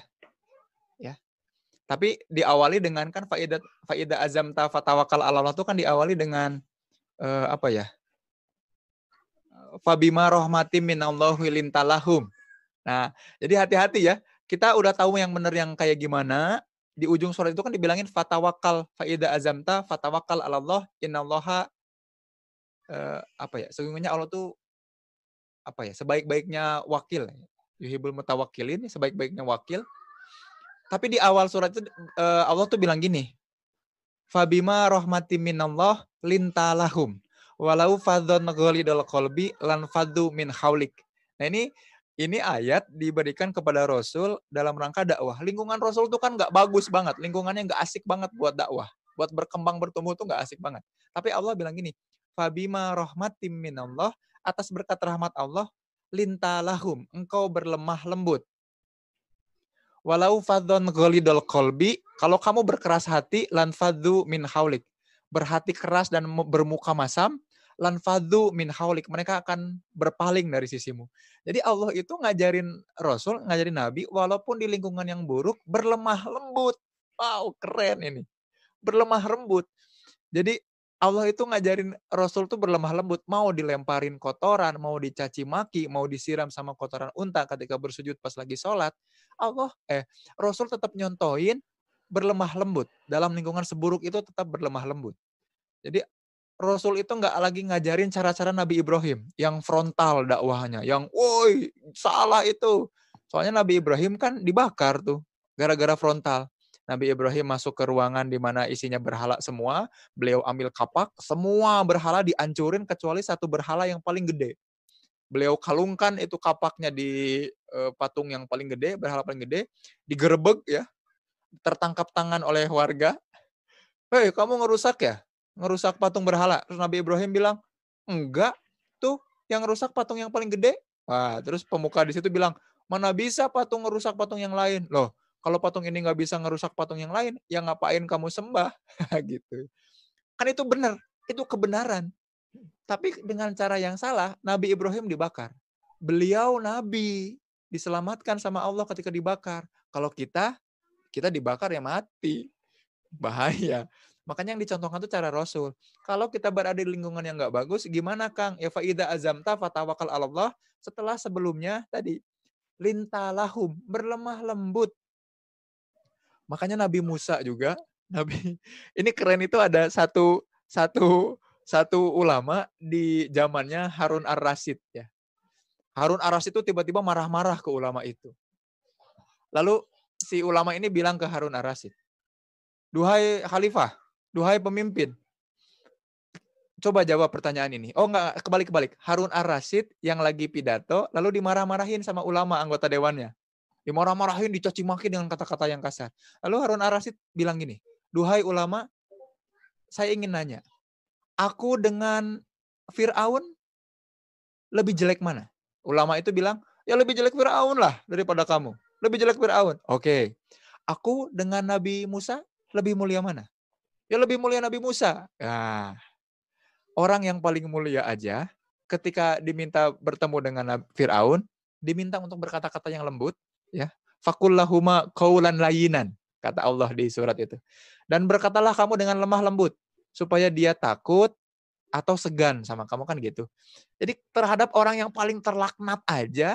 Tapi diawali dengan kan faida faida azamta fatawakal Allah itu kan diawali dengan eh, apa ya? Fabima rohmati minallahi lintalahum. Nah, jadi hati-hati ya. Kita udah tahu yang benar yang kayak gimana. Di ujung surat itu kan dibilangin fatawakal faida azamta fatawakal Allah innallaha eh, apa ya? Sesungguhnya Allah tuh apa ya? Sebaik-baiknya wakil. Yuhibul mutawakilin, sebaik-baiknya wakil. Tapi di awal surat itu eh, Allah tuh bilang gini. Fabima rohmati minallah lintalahum walau fadzon ghalidul qalbi lan faddu min haulik. Nah ini ini ayat diberikan kepada Rasul dalam rangka dakwah. Lingkungan Rasul tuh kan nggak bagus banget, lingkungannya nggak asik banget buat dakwah, buat berkembang bertumbuh tuh nggak asik banget. Tapi Allah bilang gini, fabima rahmatim minallah atas berkat rahmat Allah lintalahum engkau berlemah lembut. Walau fadzon ghalidul qalbi, kalau kamu berkeras hati lan faddu min haulik. Berhati keras dan bermuka masam, lan faddu min haulik. Mereka akan berpaling dari sisimu. Jadi Allah itu ngajarin Rasul, ngajarin Nabi, walaupun di lingkungan yang buruk, berlemah lembut. Wow, keren ini. Berlemah lembut. Jadi Allah itu ngajarin Rasul tuh berlemah lembut. Mau dilemparin kotoran, mau dicaci maki, mau disiram sama kotoran unta ketika bersujud pas lagi sholat. Allah, eh, Rasul tetap nyontoin berlemah lembut. Dalam lingkungan seburuk itu tetap berlemah lembut. Jadi Rasul itu nggak lagi ngajarin cara-cara Nabi Ibrahim yang frontal dakwahnya, yang woi salah itu. Soalnya Nabi Ibrahim kan dibakar tuh gara-gara frontal. Nabi Ibrahim masuk ke ruangan di mana isinya berhala semua, beliau ambil kapak, semua berhala dihancurin kecuali satu berhala yang paling gede. Beliau kalungkan itu kapaknya di uh, patung yang paling gede, berhala paling gede, digerebek ya, tertangkap tangan oleh warga. Hei, kamu ngerusak ya? ngerusak patung berhala. Terus Nabi Ibrahim bilang, enggak, tuh yang rusak patung yang paling gede. Wah, terus pemuka di situ bilang, mana bisa patung ngerusak patung yang lain? Loh, kalau patung ini nggak bisa ngerusak patung yang lain, ya ngapain kamu sembah? <laughs> gitu. Kan itu benar, itu kebenaran. Tapi dengan cara yang salah, Nabi Ibrahim dibakar. Beliau Nabi, diselamatkan sama Allah ketika dibakar. Kalau kita, kita dibakar ya mati. Bahaya. Makanya yang dicontohkan itu cara Rasul. Kalau kita berada di lingkungan yang nggak bagus, gimana Kang? Ya faida azamta fatawakal Allah. Setelah sebelumnya tadi lintalahum berlemah lembut. Makanya Nabi Musa juga, Nabi <laughs> ini keren itu ada satu satu satu ulama di zamannya Harun Ar-Rasyid ya. Harun Ar-Rasyid itu tiba-tiba marah-marah ke ulama itu. Lalu si ulama ini bilang ke Harun Ar-Rasyid, "Duhai khalifah, Duhai pemimpin, coba jawab pertanyaan ini. Oh enggak, kebalik-kebalik. Harun Ar-Rasyid yang lagi pidato, lalu dimarah-marahin sama ulama anggota dewannya. Dimarah-marahin, dicaci maki dengan kata-kata yang kasar. Lalu Harun Ar-Rasyid bilang gini, Duhai ulama, saya ingin nanya, aku dengan Fir'aun lebih jelek mana? Ulama itu bilang, ya lebih jelek Fir'aun lah daripada kamu. Lebih jelek Fir'aun. Oke. Okay. Aku dengan Nabi Musa lebih mulia mana? Ya lebih mulia Nabi Musa. Nah, orang yang paling mulia aja ketika diminta bertemu dengan Fir'aun, diminta untuk berkata-kata yang lembut, ya. Fakullahuma kaulan layinan, kata Allah di surat itu. Dan berkatalah kamu dengan lemah lembut, supaya dia takut atau segan sama kamu kan gitu. Jadi terhadap orang yang paling terlaknat aja,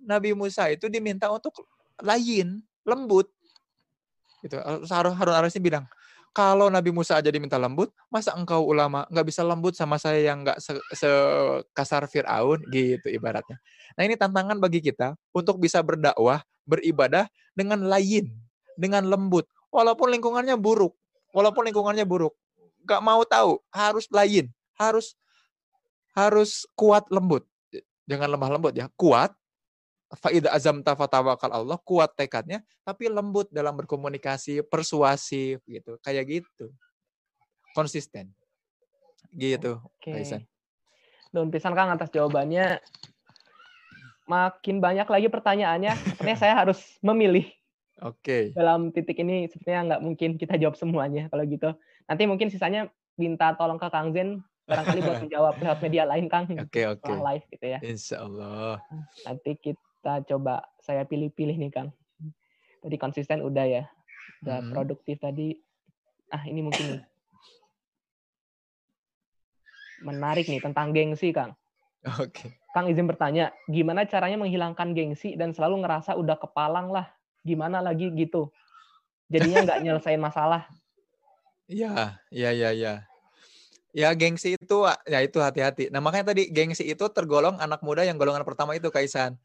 Nabi Musa itu diminta untuk layin, lembut. Gitu. Harun Harun Arasim bilang, kalau Nabi Musa aja diminta lembut, masa engkau ulama nggak bisa lembut sama saya yang nggak sekasar Fir'aun gitu ibaratnya. Nah ini tantangan bagi kita untuk bisa berdakwah, beribadah dengan lain, dengan lembut. Walaupun lingkungannya buruk, walaupun lingkungannya buruk, nggak mau tahu, harus lain, harus harus kuat lembut. Jangan lemah lembut ya, kuat, faida azam fatawakal Allah kuat tekadnya tapi lembut dalam berkomunikasi persuasif gitu kayak gitu konsisten gitu Oke. Kaisan. Daun pisan Kang atas jawabannya. Makin banyak lagi pertanyaannya, sepertinya saya harus memilih oke dalam titik ini. Sepertinya nggak mungkin kita jawab semuanya kalau gitu. Nanti mungkin sisanya minta tolong ke Kang Zen barangkali buat <laughs> menjawab lewat media lain Kang oke oke setelah live gitu ya. Insya Allah Nanti kita coba saya pilih-pilih nih Kang. Tadi konsisten udah ya, udah Mhm. produktif tadi. Ah ini mungkin nih. menarik nih tentang gengsi Kang. oke Kang izin bertanya, gimana caranya menghilangkan gengsi dan selalu ngerasa udah kepalang lah, gimana lagi gitu. Jadinya nggak <laughs> nyelesain masalah. Iya, iya, iya, iya. Ya gengsi itu, ya itu hati-hati. Nah makanya tadi gengsi itu tergolong anak muda yang golongan pertama itu Kaisan.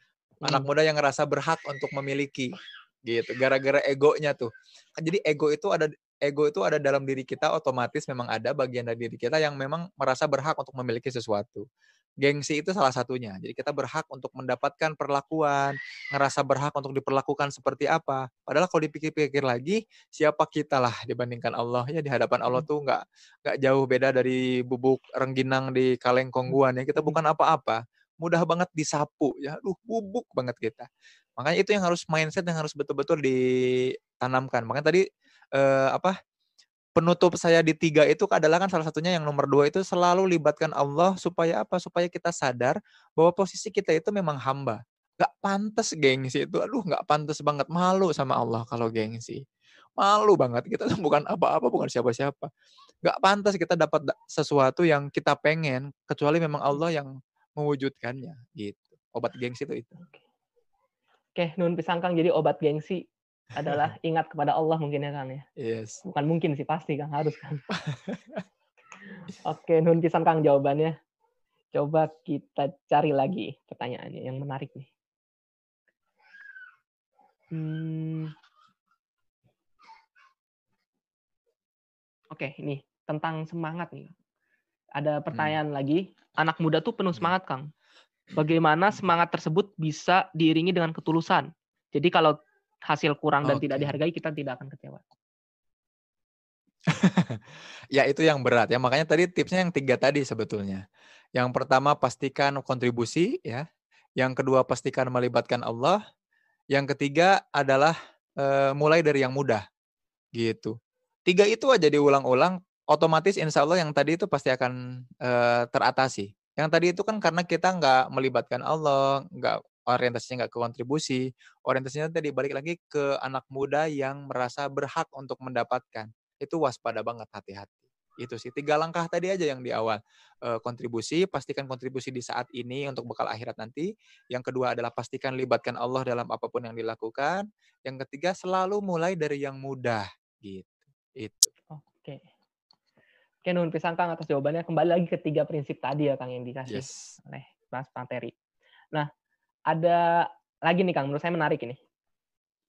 Anak Hmm. muda yang ngerasa berhak untuk memiliki, gitu. Gara-gara egonya tuh. Jadi ego itu ada ego itu ada dalam diri kita otomatis memang ada bagian dari diri kita yang memang merasa berhak untuk memiliki sesuatu. Gengsi itu salah satunya. Jadi kita berhak untuk mendapatkan perlakuan, ngerasa berhak untuk diperlakukan seperti apa. Padahal kalau dipikir-pikir lagi, siapa kita lah dibandingkan Allah ya di hadapan Allah tuh nggak nggak jauh beda dari bubuk rengginang di kaleng kongguan ya kita bukan apa-apa mudah banget disapu ya. Aduh bubuk banget kita. Makanya itu yang harus mindset yang harus betul-betul ditanamkan. Makanya tadi eh, apa penutup saya di tiga itu adalah kan salah satunya yang nomor dua itu selalu libatkan Allah supaya apa? Supaya kita sadar bahwa posisi kita itu memang hamba. Nggak pantas gengsi itu. Aduh nggak pantas banget. Malu sama Allah kalau gengsi. Malu banget kita. Tuh <laughs> bukan apa-apa bukan siapa-siapa. Nggak pantas kita dapat da- sesuatu yang kita pengen kecuali memang Allah yang mewujudkannya gitu obat gengsi itu itu Oke, nun pisang Kang, jadi obat gengsi adalah <laughs> ingat kepada Allah mungkin ya Kang ya. yes Bukan mungkin sih, pasti Kang, harus Kang. <laughs> Oke, nun pisang Kang jawabannya. Coba kita cari lagi pertanyaannya yang menarik nih. Hmm. Oke, ini tentang semangat nih. Ada pertanyaan lagi. Anak muda tuh penuh Hmm. semangat, Kang. Bagaimana semangat tersebut bisa diiringi dengan ketulusan? Jadi kalau hasil kurang dan tidak Oke. dihargai, kita tidak akan kecewa. <laughs> ya itu yang berat ya makanya tadi tipsnya yang tiga tadi sebetulnya yang pertama pastikan kontribusi ya yang kedua pastikan melibatkan Allah yang ketiga adalah eh, mulai dari yang mudah gitu tiga itu aja diulang-ulang otomatis insya Allah yang tadi itu pasti akan eh, teratasi. Yang tadi itu kan karena kita nggak melibatkan Allah nggak orientasinya nggak ke kontribusi orientasinya tadi balik lagi ke anak muda yang merasa berhak untuk mendapatkan. Itu waspada banget hati-hati. Itu sih tiga langkah tadi aja yang di awal. Kontribusi pastikan kontribusi di saat ini untuk bekal akhirat nanti. Yang kedua adalah pastikan libatkan Allah dalam apa pun yang dilakukan. Yang ketiga selalu mulai dari yang mudah gitu. Itu. Oke. Oke, Nun Pisang Kang atas jawabannya. Kembali lagi ke tiga prinsip tadi ya Kang yang dikasih yes oleh Mas Materi. Nah, ada lagi nih Kang, menurut saya menarik ini.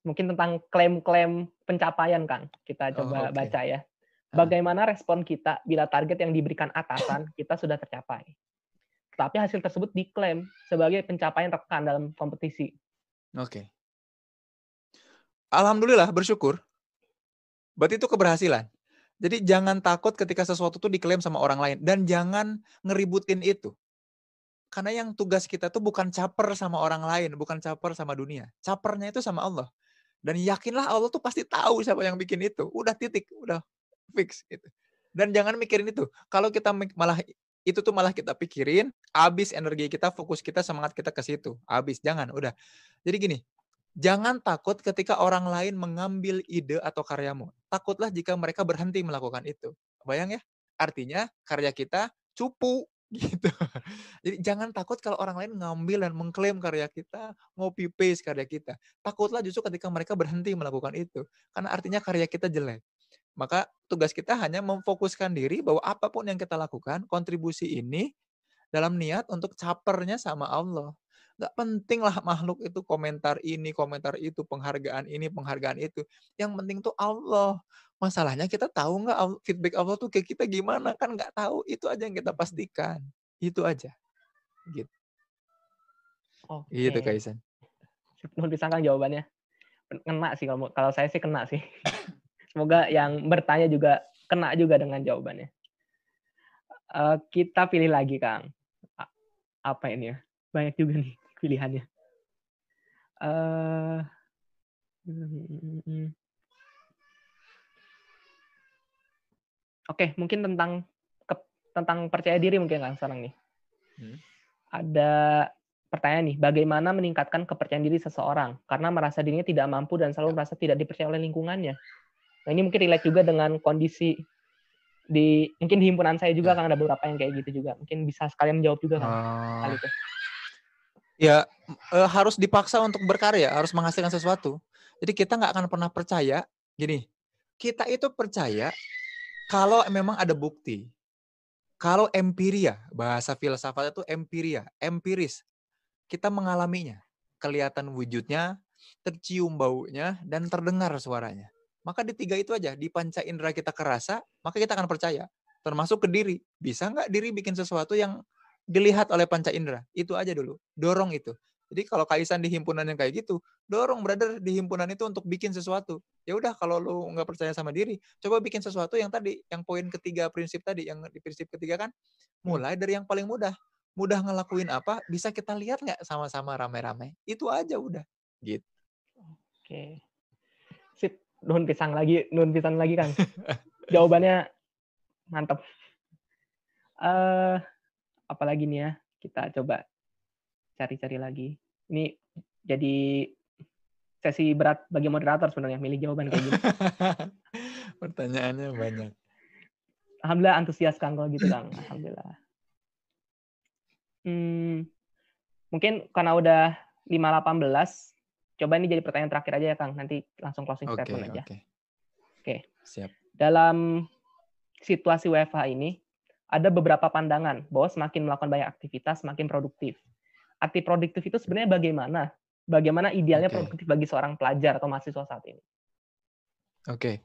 Mungkin tentang klaim-klaim pencapaian Kang. Kita Oh, coba oke. baca ya. Bagaimana respon kita bila target yang diberikan atasan kita sudah tercapai? Tapi hasil tersebut diklaim sebagai pencapaian rekan dalam kompetisi. oke alhamdulillah bersyukur berarti itu keberhasilan jadi jangan takut ketika sesuatu itu diklaim sama orang lain dan jangan ngeributin itu karena yang tugas kita tuh bukan caper sama orang lain, bukan caper sama dunia. Capernya itu sama Allah. Dan yakinlah Allah tuh pasti tahu siapa yang bikin itu. Udah titik, udah fix gitu. Dan jangan mikirin itu. Kalau kita malah itu tuh malah kita pikirin, habis energi kita, fokus kita, semangat kita ke situ. Habis, jangan, udah. Jadi gini, jangan takut ketika orang lain mengambil ide atau karyamu. Takutlah jika mereka berhenti melakukan itu. Bayang ya? Artinya karya kita cupu <laughs> gitu. Jadi jangan takut kalau orang lain ngambil dan mengklaim karya kita, ngopi paste karya kita. Takutlah justru ketika mereka berhenti melakukan itu. Karena artinya karya kita jelek. Maka tugas kita hanya memfokuskan diri bahwa apa pun yang kita lakukan, kontribusi ini dalam niat untuk capernya sama Allah. Gak penting lah makhluk itu komentar ini, komentar itu, penghargaan ini, penghargaan itu. Yang penting tuh Allah. Masalahnya kita tahu nggak feedback Allah tuh ke kita gimana? Kan nggak tahu. Itu aja yang kita pastikan. Itu aja. Gitu. Oke. Gitu Kaisan. Nuhun pisan Kang jawabannya. Kena sih kalau kalau saya sih kena sih. Semoga yang bertanya juga kena juga dengan jawabannya. Eh, kita pilih lagi Kang. A- Apa ini ya? Banyak juga nih pilihannya. Mm, Oke, mungkin tentang ke- tentang percaya diri mungkin Kang sekarang nih. Hmm. Ada pertanyaan nih, bagaimana meningkatkan kepercayaan diri seseorang karena merasa dirinya tidak mampu dan selalu merasa tidak dipercaya oleh lingkungannya. Nah, ini mungkin relate juga dengan kondisi di mungkin di himpunan saya juga kan ada beberapa yang kayak gitu juga. Mungkin bisa sekalian menjawab juga kan hal itu. Ya, eh, harus dipaksa untuk berkarya, harus menghasilkan sesuatu. Jadi kita nggak akan pernah percaya, gini, kita itu percaya kalau memang ada bukti. Kalau empiria, bahasa filsafat itu empiria, empiris. Kita mengalaminya, kelihatan wujudnya, tercium baunya, dan terdengar suaranya. Maka di tiga itu aja, di panca indera kita kerasa, maka kita akan percaya. Termasuk ke diri. Bisa nggak diri bikin sesuatu yang dilihat oleh panca indera? Itu aja dulu. Dorong itu. Jadi kalau Kaisan di himpunan yang kayak gitu, dorong brother di himpunan itu untuk bikin sesuatu. Ya udah kalau lu nggak percaya sama diri, coba bikin sesuatu yang tadi, yang poin ketiga prinsip tadi, yang di prinsip ketiga kan, mulai dari yang paling mudah. Mudah ngelakuin apa, bisa kita lihat nggak sama-sama rame-rame. Itu aja udah. Gitu. Oke. Sip, nuhun pisang lagi, nuhun pisang lagi Kang. <laughs> Jawabannya mantap. Eh, apalagi nih ya? Kita coba cari-cari lagi. Ini jadi sesi berat bagi moderator sebenarnya milih jawaban kayak gini. <laughs> Pertanyaannya banyak. Alhamdulillah antusias Kang kalau gitu Kang. Alhamdulillah. Hmm, mungkin karena udah 5.18, coba ini jadi pertanyaan terakhir aja ya Kang. Nanti langsung closing statement aja. oke. Oke. Siap. dalam situasi WFH ini ada beberapa pandangan bahwa semakin melakukan banyak aktivitas semakin produktif. Arti produktif itu sebenarnya bagaimana? Bagaimana idealnya Oke. produktif bagi seorang pelajar atau mahasiswa saat ini? Oke.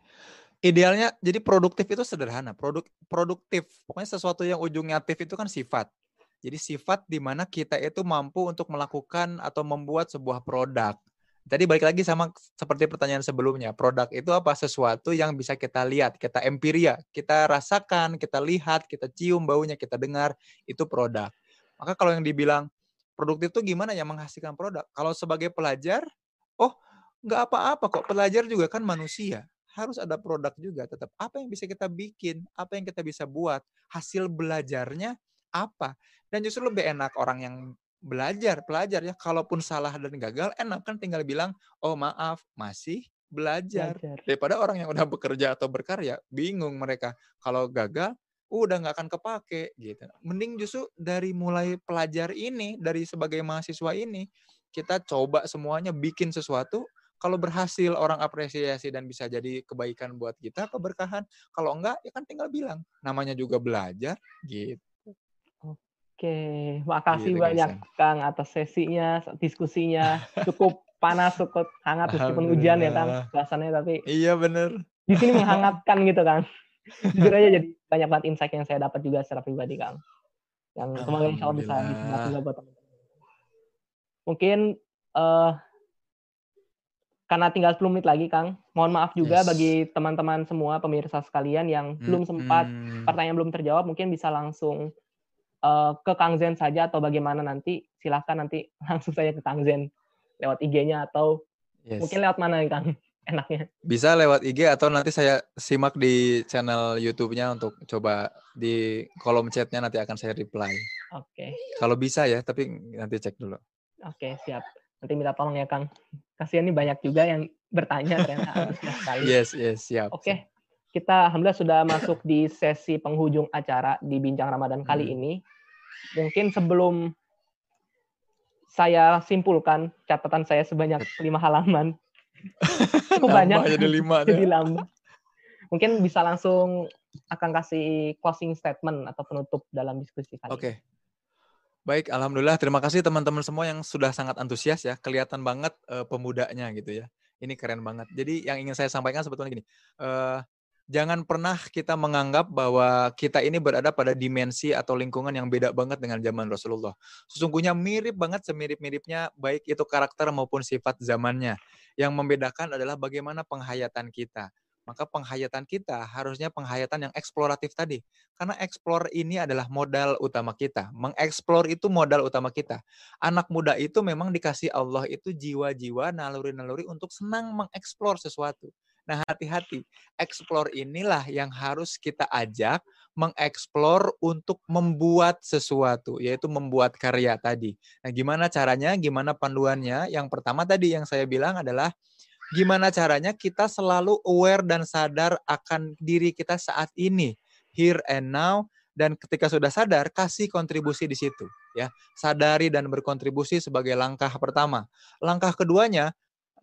Idealnya jadi produktif itu sederhana. Produk produktif pokoknya sesuatu yang ujungnya aktif itu kan sifat. Jadi sifat di mana kita itu mampu untuk melakukan atau membuat sebuah produk. Tadi balik lagi sama seperti pertanyaan sebelumnya. Produk itu apa? Sesuatu yang bisa kita lihat, kita empiria, kita rasakan, kita lihat, kita cium baunya, kita dengar, itu produk. Maka kalau yang dibilang produktif itu gimana ya menghasilkan produk? Kalau sebagai pelajar, oh nggak apa-apa kok. Pelajar juga kan manusia harus ada produk juga tetap apa yang bisa kita bikin apa yang kita bisa buat hasil belajarnya apa dan justru lebih enak orang yang belajar pelajar ya. Kalaupun salah dan gagal enak kan tinggal bilang oh maaf masih belajar. Belajar. daripada orang yang udah bekerja atau berkarya bingung mereka. Kalau gagal udah nggak akan kepake gitu. Mending justru dari mulai pelajar ini dari sebagai mahasiswa ini kita coba semuanya bikin sesuatu. Kalau berhasil orang apresiasi dan bisa jadi kebaikan buat kita keberkahan. Kalau enggak ya kan tinggal bilang. Namanya juga belajar gitu Oke, makasih Gitu, banyak Kaisan. Kang atas sesinya, diskusinya cukup panas, cukup hangat meskipun hujan ya Kang suasananya tapi iya bener di sini <laughs> menghangatkan gitu Kang. Jujur aja jadi banyak banget insight yang saya dapat juga secara pribadi Kang. Yang semoga insya Allah bisa bisa Alhamdulillah. juga buat teman-teman. Mungkin eh karena tinggal 10 menit lagi Kang, mohon maaf juga Yes. bagi teman-teman semua pemirsa sekalian yang belum sempat Mm-mm. pertanyaan belum terjawab, mungkin bisa langsung eh, ke Kang Zen saja atau bagaimana nanti silahkan nanti <laughs> langsung saja ke Kang Zen lewat IG-nya atau Yes. mungkin lewat mana nih Kang <laughs> enaknya. Bisa lewat IG atau nanti saya simak di channel YouTube-nya untuk coba di kolom chatnya nanti akan saya reply. Oke, Kalau bisa ya, tapi nanti cek dulu. oke siap. Nanti minta tolong ya Kang. Kasihan nih banyak juga yang bertanya ternyata. <laughs> Yes, yes, siap. Oke, kita alhamdulillah sudah masuk di sesi penghujung acara di Bincang Ramadan kali Hmm. ini. Mungkin sebelum saya simpulkan catatan saya sebanyak lima halaman. <laughs> Cukup Nambah banyak. jadi lima. <laughs> Jadi lama. Mungkin bisa langsung akan kasih closing statement atau penutup dalam diskusi kali Oke. ini. Baik, alhamdulillah. Terima kasih teman-teman semua yang sudah sangat antusias ya. Kelihatan banget eh, pemudanya gitu ya. Ini keren banget. Jadi yang ingin saya sampaikan sebetulnya gini. eh, jangan pernah kita menganggap bahwa kita ini berada pada dimensi atau lingkungan yang beda banget dengan zaman Rasulullah. Sesungguhnya mirip banget semirip-miripnya baik itu karakter maupun sifat zamannya. Yang membedakan adalah bagaimana penghayatan kita. Maka penghayatan kita harusnya penghayatan yang eksploratif tadi. Karena eksplor ini adalah modal utama kita. Mengeksplor itu modal utama kita. Anak muda itu memang dikasih Allah itu jiwa-jiwa, naluri-naluri untuk senang mengeksplor sesuatu. Nah, hati-hati. Explore inilah yang harus kita ajak mengeksplor untuk membuat sesuatu, yaitu membuat karya tadi. Nah, gimana caranya? Gimana panduannya? Yang pertama tadi yang saya bilang adalah gimana caranya kita selalu aware dan sadar akan diri kita saat ini, here and now, dan ketika sudah sadar kasih kontribusi di situ ya sadari dan berkontribusi sebagai langkah pertama langkah keduanya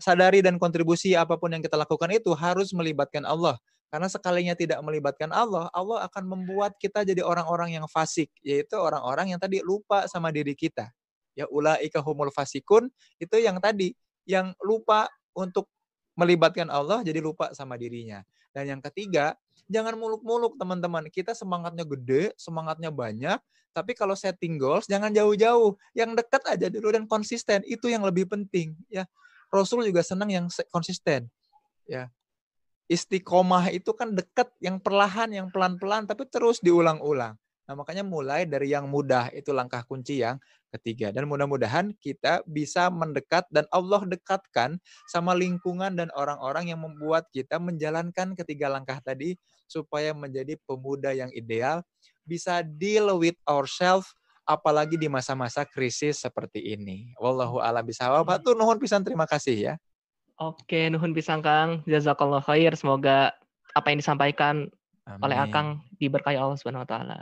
sadari dan kontribusi apa pun yang kita lakukan itu harus melibatkan Allah. Karena sekalinya tidak melibatkan Allah, Allah akan membuat kita jadi orang-orang yang fasik, yaitu orang-orang yang tadi lupa sama diri kita. Ya ulaika humul fasikun itu yang tadi yang lupa untuk melibatkan Allah jadi lupa sama dirinya. Dan yang ketiga, jangan muluk-muluk teman-teman. Kita semangatnya gede, semangatnya banyak, tapi kalau setting goals jangan jauh-jauh. Yang dekat aja dulu dan konsisten, itu yang lebih penting ya. Rasul juga senang yang konsisten. Ya. Istiqomah itu kan dekat, yang perlahan, yang pelan-pelan, tapi terus diulang-ulang. Nah, makanya mulai dari yang mudah itu langkah kunci yang ketiga. Dan mudah-mudahan kita bisa mendekat dan Allah dekatkan sama lingkungan dan orang-orang yang membuat kita menjalankan ketiga langkah tadi supaya menjadi pemuda yang ideal, bisa deal with ourselves apalagi di masa-masa krisis seperti ini. Wallahu a'lam bishawab. Hatur nuhun pisan terima kasih ya. Oke, nuhun pisang Kang. Jazakallah khair. Semoga apa yang disampaikan Amin. oleh Akang diberkahi Allah Subhanahu wa taala.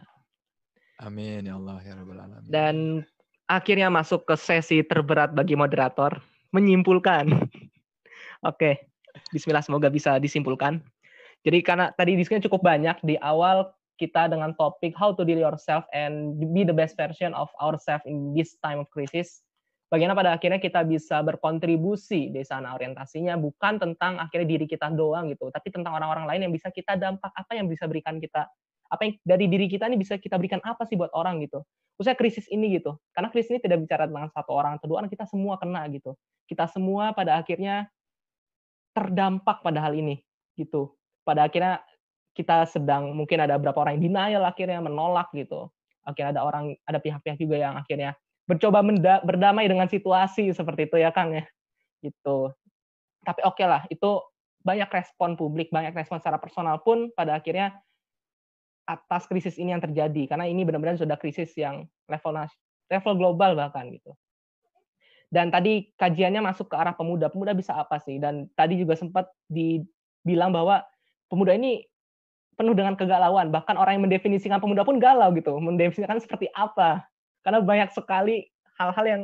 Amin ya Allah ya rabbal alamin. Dan akhirnya masuk ke sesi terberat bagi moderator, menyimpulkan. <laughs> Oke. Bismillah semoga bisa disimpulkan. Jadi karena tadi diskusinya cukup banyak di awal kita dengan topik how to deal yourself and be the best version of ourselves in this time of crisis. Bagaimana pada akhirnya kita bisa berkontribusi di sana orientasinya bukan tentang akhirnya diri kita doang gitu, tapi tentang orang-orang lain yang bisa kita dampak apa yang bisa berikan kita apa yang dari diri kita ini bisa kita berikan apa sih buat orang gitu. Khususnya krisis ini gitu. Karena krisis ini tidak bicara tentang satu orang atau dua orang, kita semua kena gitu. Kita semua pada akhirnya terdampak pada hal ini gitu. Pada akhirnya kita sedang mungkin ada beberapa orang yang denial akhirnya menolak gitu. Akhirnya ada orang ada pihak-pihak juga yang akhirnya mencoba berdamai dengan situasi seperti itu ya Kang ya. Gitu. Tapi oke okay lah, itu banyak respon publik, banyak respon secara personal pun pada akhirnya atas krisis ini yang terjadi karena ini benar-benar sudah krisis yang level level global bahkan gitu. Dan tadi kajiannya masuk ke arah pemuda. Pemuda bisa apa sih? Dan tadi juga sempat dibilang bahwa pemuda ini penuh dengan kegalauan. Bahkan orang yang mendefinisikan pemuda pun galau gitu, mendefinisikan seperti apa. Karena banyak sekali hal-hal yang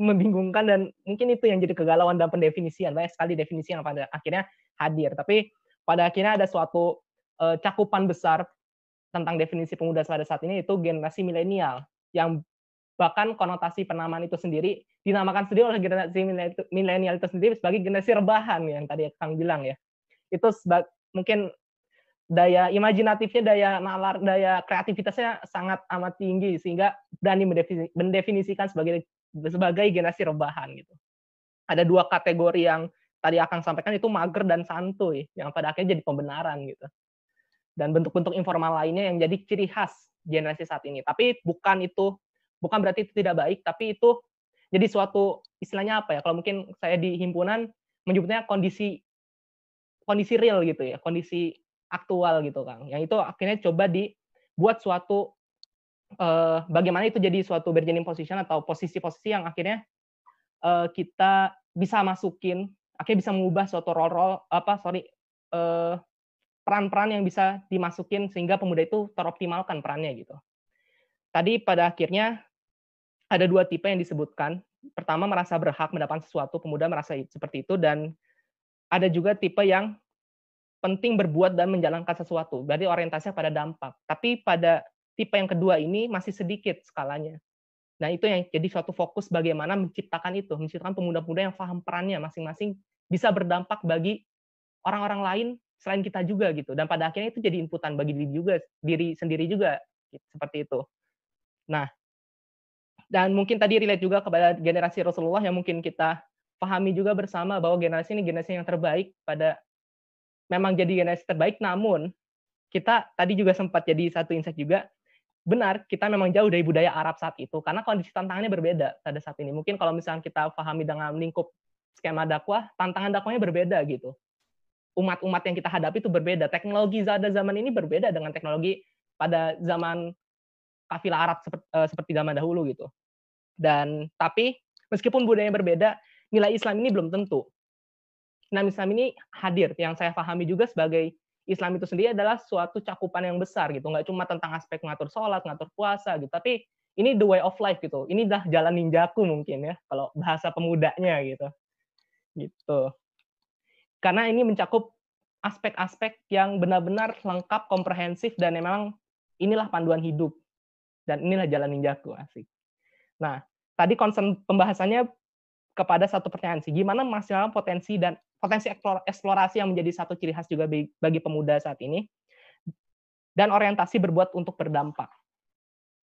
membingungkan dan mungkin itu yang jadi kegalauan dalam pendefinisian. Banyak sekali definisi yang pada akhirnya hadir. Tapi pada akhirnya ada suatu uh, cakupan besar tentang definisi pemuda pada saat ini itu generasi milenial yang bahkan konotasi penamaan itu sendiri dinamakan sendiri oleh generasi milenial itu sendiri sebagai generasi rebahan yang tadi Kang bilang ya. Itu mungkin daya imajinatifnya, daya nalar, daya kreativitasnya sangat amat tinggi sehingga berani mendefinisikan sebagai sebagai generasi rebahan gitu. Ada dua kategori yang tadi akan sampaikan itu mager dan santuy yang pada akhirnya jadi pembenaran gitu. Dan bentuk-bentuk informal lainnya yang jadi ciri khas generasi saat ini. Tapi bukan itu bukan berarti itu tidak baik, tapi itu jadi suatu istilahnya apa ya? Kalau mungkin saya di himpunan menyebutnya kondisi kondisi real gitu ya, kondisi aktual gitu Kang. Yang itu akhirnya coba dibuat suatu uh, bagaimana itu jadi suatu bargaining position atau posisi-posisi yang akhirnya uh, kita bisa masukin, akhirnya bisa mengubah suatu role-role apa sorry uh, peran-peran yang bisa dimasukin sehingga pemuda itu teroptimalkan perannya gitu. Tadi pada akhirnya ada dua tipe yang disebutkan. Pertama merasa berhak mendapatkan sesuatu, pemuda merasa seperti itu dan ada juga tipe yang penting berbuat dan menjalankan sesuatu. Berarti orientasinya pada dampak. Tapi pada tipe yang kedua ini masih sedikit skalanya. Nah, itu yang jadi suatu fokus bagaimana menciptakan itu, menciptakan pemuda-pemuda yang paham perannya masing-masing bisa berdampak bagi orang-orang lain selain kita juga gitu. Dan pada akhirnya itu jadi inputan bagi diri juga, diri sendiri juga gitu, seperti itu. Nah, dan mungkin tadi relate juga kepada generasi Rasulullah yang mungkin kita pahami juga bersama bahwa generasi ini generasi yang terbaik pada memang jadi generasi terbaik namun kita tadi juga sempat jadi satu insight juga benar kita memang jauh dari budaya Arab saat itu karena kondisi tantangannya berbeda pada saat ini. Mungkin kalau misalnya kita pahami dengan lingkup skema dakwah tantangan dakwahnya berbeda gitu. Umat-umat yang kita hadapi itu berbeda. Teknologi pada zaman ini berbeda dengan teknologi pada zaman kafilah Arab uh, seperti zaman dahulu gitu. Dan tapi meskipun budayanya berbeda nilai Islam ini belum tentu nah Islam ini hadir yang saya pahami juga sebagai Islam itu sendiri adalah suatu cakupan yang besar gitu, nggak cuma tentang aspek ngatur sholat, ngatur puasa gitu, tapi ini the way of life gitu. Ini dah jalan ninjaku mungkin ya, kalau bahasa pemudanya gitu. Gitu. Karena ini mencakup aspek-aspek yang benar-benar lengkap, komprehensif, dan memang inilah panduan hidup. Dan inilah jalan ninjaku, asik. Nah, tadi concern pembahasannya kepada satu pertanyaan sih, gimana maksimal potensi dan potensi eksplorasi yang menjadi satu ciri khas juga bagi pemuda saat ini, dan orientasi berbuat untuk berdampak.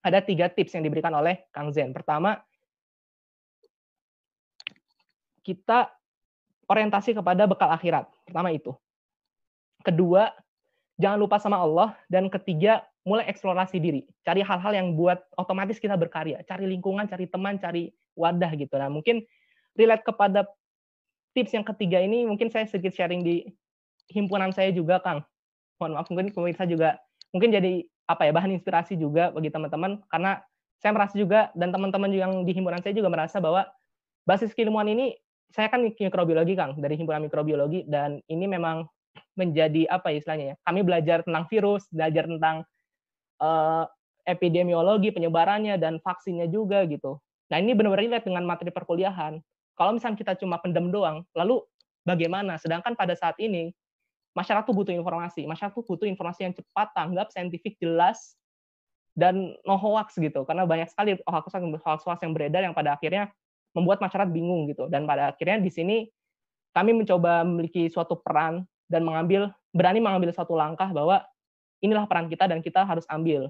Ada tiga tips yang diberikan oleh Kang Zen. Pertama, kita orientasi kepada bekal akhirat. Pertama itu. Kedua, jangan lupa sama Allah. Dan ketiga, mulai eksplorasi diri. Cari hal-hal yang buat otomatis kita berkarya. Cari lingkungan, cari teman, cari wadah gitu. Nah, mungkin relate kepada tips yang ketiga ini mungkin saya sedikit sharing di himpunan saya juga, Kang. Mohon maaf, mungkin pemirsa juga mungkin jadi apa ya bahan inspirasi juga bagi teman-teman. Karena saya merasa juga dan teman-teman yang di himpunan saya juga merasa bahwa basis keilmuan ini saya kan mikrobiologi Kang dari himpunan mikrobiologi. Dan ini memang menjadi apa ya istilahnya ya kami belajar tentang virus belajar tentang uh, epidemiologi penyebarannya dan vaksinnya juga gitu. Nah ini benar-benar relate dengan materi perkuliahan kalau misalnya kita cuma pendem doang, lalu bagaimana? Sedangkan pada saat ini masyarakat tuh butuh informasi. Masyarakat tuh butuh informasi yang cepat, tanggap, saintifik, jelas, dan no hoax gitu. Karena banyak sekali hoax-hoax yang beredar yang pada akhirnya membuat masyarakat bingung gitu. Dan pada akhirnya di sini kami mencoba memiliki suatu peran dan mengambil berani mengambil satu langkah bahwa inilah peran kita dan kita harus ambil.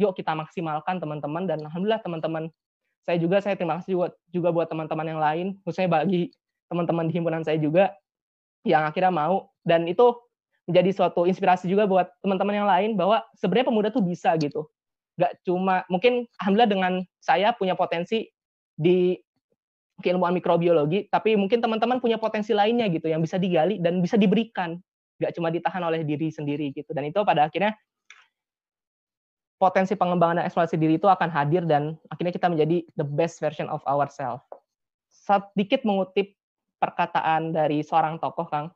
Yuk kita maksimalkan teman-teman dan alhamdulillah teman-teman saya juga saya terima kasih juga, juga buat teman-teman yang lain, khususnya bagi teman-teman di himpunan saya juga yang akhirnya mau dan itu menjadi suatu inspirasi juga buat teman-teman yang lain bahwa sebenarnya pemuda tuh bisa gitu. Gak cuma mungkin alhamdulillah dengan saya punya potensi di keilmuan mikrobiologi, tapi mungkin teman-teman punya potensi lainnya gitu yang bisa digali dan bisa diberikan, gak cuma ditahan oleh diri sendiri gitu. Dan itu pada akhirnya potensi pengembangan dan eksplorasi diri itu akan hadir dan akhirnya kita menjadi the best version of ourselves. Sedikit mengutip perkataan dari seorang tokoh, Kang,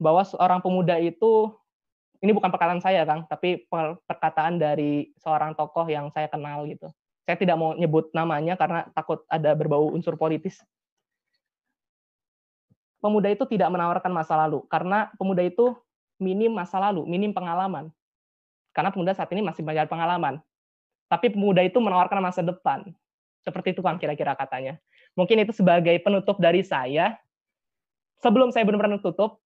bahwa seorang pemuda itu ini bukan perkataan saya, Kang, tapi perkataan dari seorang tokoh yang saya kenal gitu. Saya tidak mau nyebut namanya karena takut ada berbau unsur politis. Pemuda itu tidak menawarkan masa lalu karena pemuda itu minim masa lalu, minim pengalaman karena pemuda saat ini masih banyak pengalaman. Tapi pemuda itu menawarkan masa depan. Seperti itu kan kira-kira katanya. Mungkin itu sebagai penutup dari saya. Sebelum saya benar-benar tutup,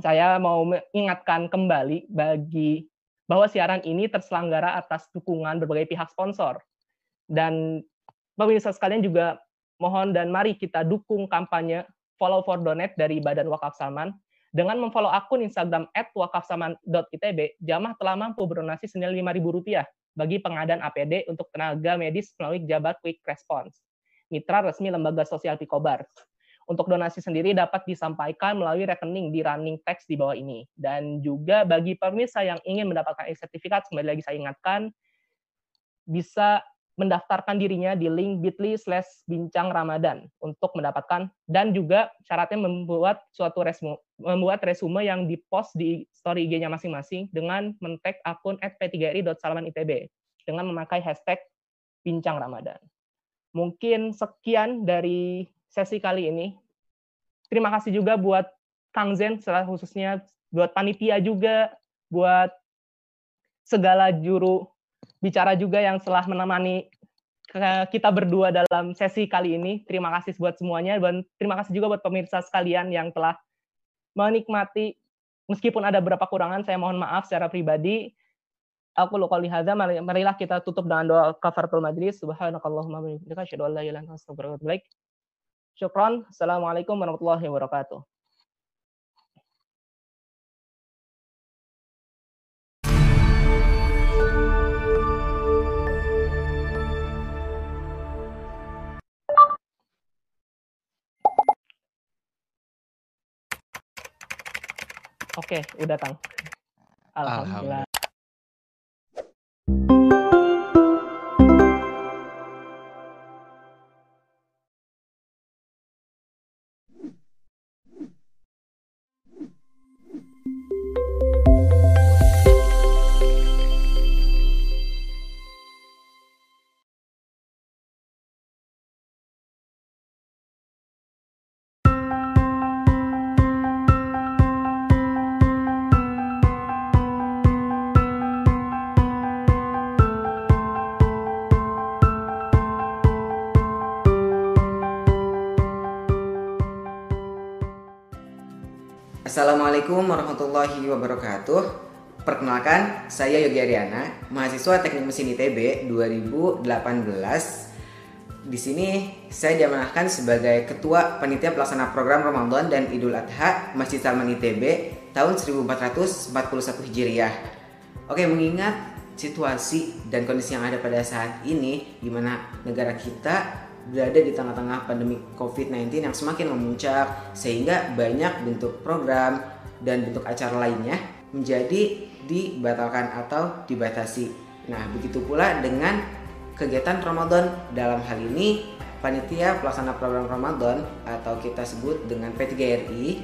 saya mau mengingatkan kembali bagi bahwa siaran ini terselenggara atas dukungan berbagai pihak sponsor. Dan pemirsa sekalian juga mohon dan mari kita dukung kampanye Follow for Donate dari Badan Wakaf Salman dengan memfollow akun Instagram @wakafsaman.itb, Jamah telah mampu berdonasi senilai Rp5.000 bagi pengadaan APD untuk tenaga medis melalui Jabat Quick Response, mitra resmi lembaga sosial Pikobar. Untuk donasi sendiri dapat disampaikan melalui rekening di running text di bawah ini. Dan juga bagi pemirsa yang ingin mendapatkan sertifikat, kembali lagi saya ingatkan, bisa mendaftarkan dirinya di link bit.ly slash bincang Ramadan untuk mendapatkan dan juga syaratnya membuat suatu resume, membuat resume yang dipost di story IG-nya masing-masing dengan men-tag akun p3ri.salamanitb dengan memakai hashtag bincang Ramadan. Mungkin sekian dari sesi kali ini. Terima kasih juga buat Kang Zen, khususnya buat panitia juga, buat segala juru bicara juga yang telah menemani kita berdua dalam sesi kali ini. Terima kasih buat semuanya dan terima kasih juga buat pemirsa sekalian yang telah menikmati meskipun ada beberapa kurangan, saya mohon maaf secara pribadi. Aku hadza, mari- marilah kita tutup dengan doa kafaratul majlis. Subhanakallahumma wa bihamdika asyhadu an la ilaha illa anta. Assalamualaikum warahmatullahi wabarakatuh. Oke, udah Kang. Alhamdulillah. Assalamualaikum warahmatullahi wabarakatuh. Perkenalkan, saya Yogi Ariana, mahasiswa Teknik Mesin ITB 2018. Di sini saya diamanahkan sebagai Ketua Panitia Pelaksana Program Ramadan dan Idul Adha Masjid Salman ITB tahun 1441 Hijriah. Oke, mengingat situasi dan kondisi yang ada pada saat ini di mana negara kita berada di tengah-tengah pandemi COVID-19 yang semakin memuncak sehingga banyak bentuk program dan bentuk acara lainnya menjadi dibatalkan atau dibatasi. Nah, begitu pula dengan kegiatan Ramadan dalam hal ini panitia pelaksana program Ramadan atau kita sebut dengan P3RI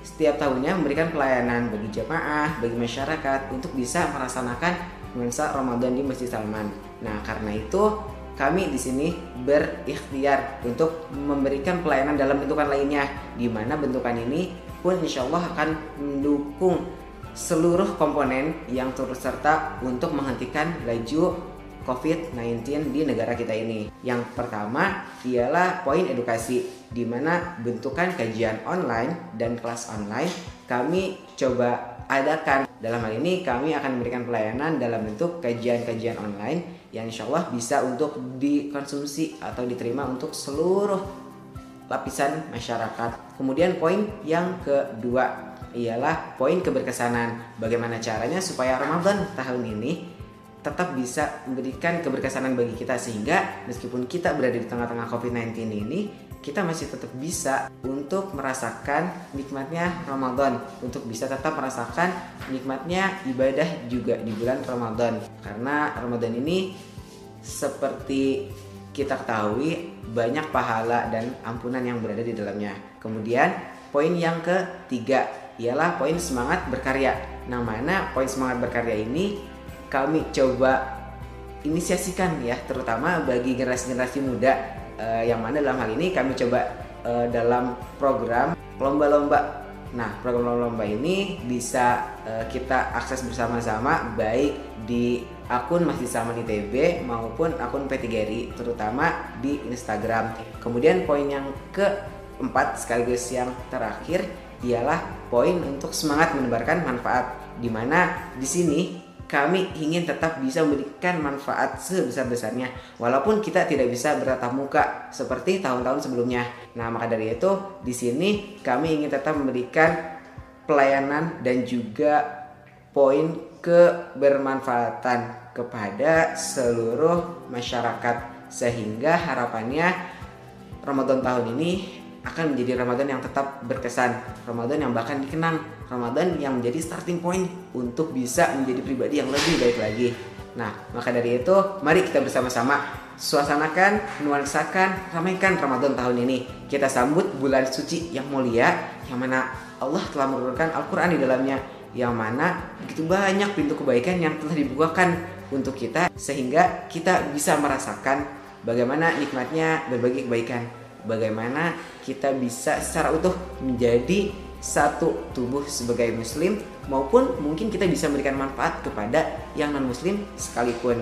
setiap tahunnya memberikan pelayanan bagi jemaah, bagi masyarakat untuk bisa melaksanakan nuansa Ramadan di Masjid Salman. Nah, karena itu kami di sini berikhtiar untuk memberikan pelayanan dalam bentukan lainnya di mana bentukan ini pun insya Allah akan mendukung seluruh komponen yang turut serta untuk menghentikan laju COVID-19 di negara kita ini. Yang pertama ialah poin edukasi, di mana bentukan kajian online dan kelas online kami coba adakan. Dalam hal ini kami akan memberikan pelayanan dalam bentuk kajian-kajian online yang insya Allah bisa untuk dikonsumsi atau diterima untuk seluruh lapisan masyarakat. Kemudian poin yang kedua ialah poin keberkesanan. Bagaimana caranya supaya Ramadan tahun ini tetap bisa memberikan keberkesanan bagi kita sehingga meskipun kita berada di tengah-tengah COVID-19 ini kita masih tetap bisa untuk merasakan nikmatnya Ramadan untuk bisa tetap merasakan nikmatnya ibadah juga di bulan Ramadan karena Ramadan ini seperti kita ketahui banyak pahala dan ampunan yang berada di dalamnya. Kemudian poin yang ketiga ialah poin semangat berkarya. Nah mana poin semangat berkarya ini kami coba inisiasikan ya terutama bagi generasi-generasi muda. Uh, yang mana dalam hal ini kami coba uh, dalam program lomba-lomba. Nah, program lomba-lomba ini bisa uh, kita akses bersama-sama baik di akun Masjid Salman ITB maupun akun P3RI terutama di Instagram. Kemudian poin yang keempat sekaligus yang terakhir ialah poin untuk semangat menebarkan manfaat di mana di sini kami ingin tetap bisa memberikan manfaat sebesar-besarnya walaupun kita tidak bisa bertatap muka seperti tahun-tahun sebelumnya. Nah, maka dari itu di sini kami ingin tetap memberikan pelayanan dan juga poin kebermanfaatan kepada seluruh masyarakat sehingga harapannya Ramadan tahun ini akan menjadi Ramadan yang tetap berkesan, Ramadan yang bahkan dikenang, Ramadan yang menjadi starting point untuk bisa menjadi pribadi yang lebih baik lagi. Nah, maka dari itu, mari kita bersama-sama suasanakan, nuansakan, ramaikan Ramadan tahun ini. Kita sambut bulan suci yang mulia, yang mana Allah telah menurunkan Al-Quran di dalamnya, yang mana begitu banyak pintu kebaikan yang telah dibukakan untuk kita, sehingga kita bisa merasakan bagaimana nikmatnya berbagi kebaikan bagaimana kita bisa secara utuh menjadi satu tubuh sebagai muslim maupun mungkin kita bisa memberikan manfaat kepada yang non muslim sekalipun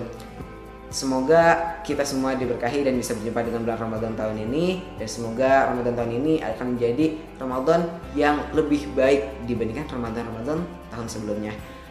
Semoga kita semua diberkahi dan bisa berjumpa dengan bulan Ramadan tahun ini dan semoga Ramadan tahun ini akan menjadi Ramadan yang lebih baik dibandingkan Ramadan-Ramadan tahun sebelumnya.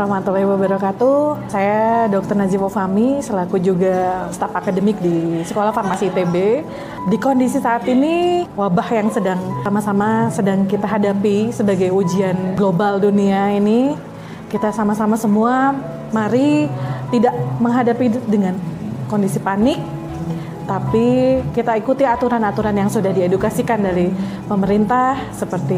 Warahmatullahi wabarakatuh. Saya Dr. Nazif Fahmi selaku juga staf akademik di Sekolah Farmasi ITB. Di kondisi saat ini wabah yang sedang sama-sama sedang kita hadapi sebagai ujian global dunia ini, kita sama-sama semua mari tidak menghadapi dengan kondisi panik, tapi kita ikuti aturan-aturan yang sudah diedukasikan dari pemerintah seperti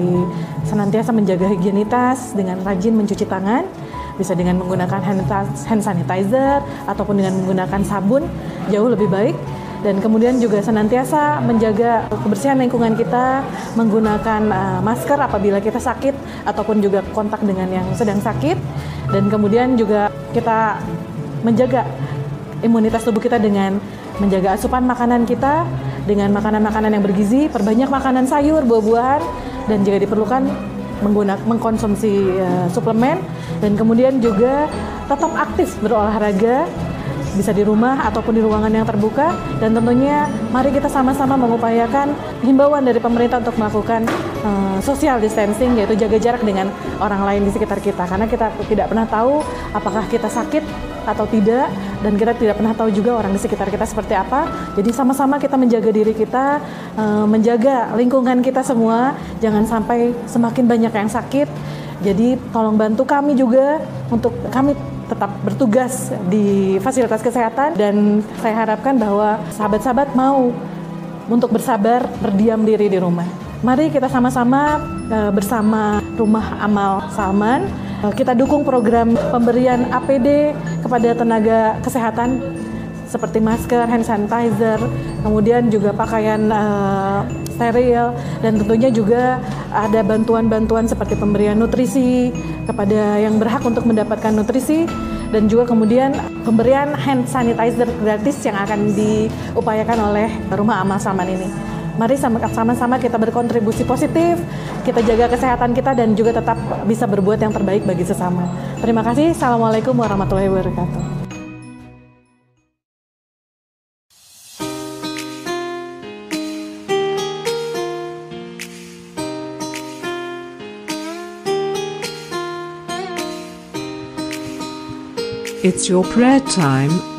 senantiasa menjaga higienitas dengan rajin mencuci tangan bisa dengan menggunakan hand sanitizer ataupun dengan menggunakan sabun jauh lebih baik. Dan kemudian juga senantiasa menjaga kebersihan lingkungan kita menggunakan uh, masker apabila kita sakit ataupun juga kontak dengan yang sedang sakit. Dan kemudian juga kita menjaga imunitas tubuh kita dengan menjaga asupan makanan kita dengan makanan-makanan yang bergizi, perbanyak makanan sayur, buah-buahan, dan jika diperlukan menggunakan mengkonsumsi uh, suplemen dan kemudian juga tetap aktif berolahraga bisa di rumah ataupun di ruangan yang terbuka dan tentunya mari kita sama-sama mengupayakan himbauan dari pemerintah untuk melakukan uh, social distancing yaitu jaga jarak dengan orang lain di sekitar kita. Karena kita tidak pernah tahu apakah kita sakit atau tidak dan kita tidak pernah tahu juga orang di sekitar kita seperti apa. Jadi sama-sama kita menjaga diri kita, uh, menjaga lingkungan kita semua, jangan sampai semakin banyak yang sakit. Jadi tolong bantu kami juga untuk kami tetap bertugas di fasilitas kesehatan dan saya harapkan bahwa sahabat-sahabat mau untuk bersabar berdiam diri di rumah. Mari kita sama-sama uh, bersama Rumah Amal Salman kita dukung program pemberian APD kepada tenaga kesehatan seperti masker, hand sanitizer, kemudian juga pakaian uh, steril dan tentunya juga ada bantuan-bantuan seperti pemberian nutrisi kepada yang berhak untuk mendapatkan nutrisi dan juga kemudian pemberian hand sanitizer gratis yang akan diupayakan oleh Rumah Amal Salman ini. Mari sama-sama kita berkontribusi positif, kita jaga kesehatan kita dan juga tetap bisa berbuat yang terbaik bagi sesama. Terima kasih. Assalamualaikum warahmatullahi wabarakatuh. It's your prayer time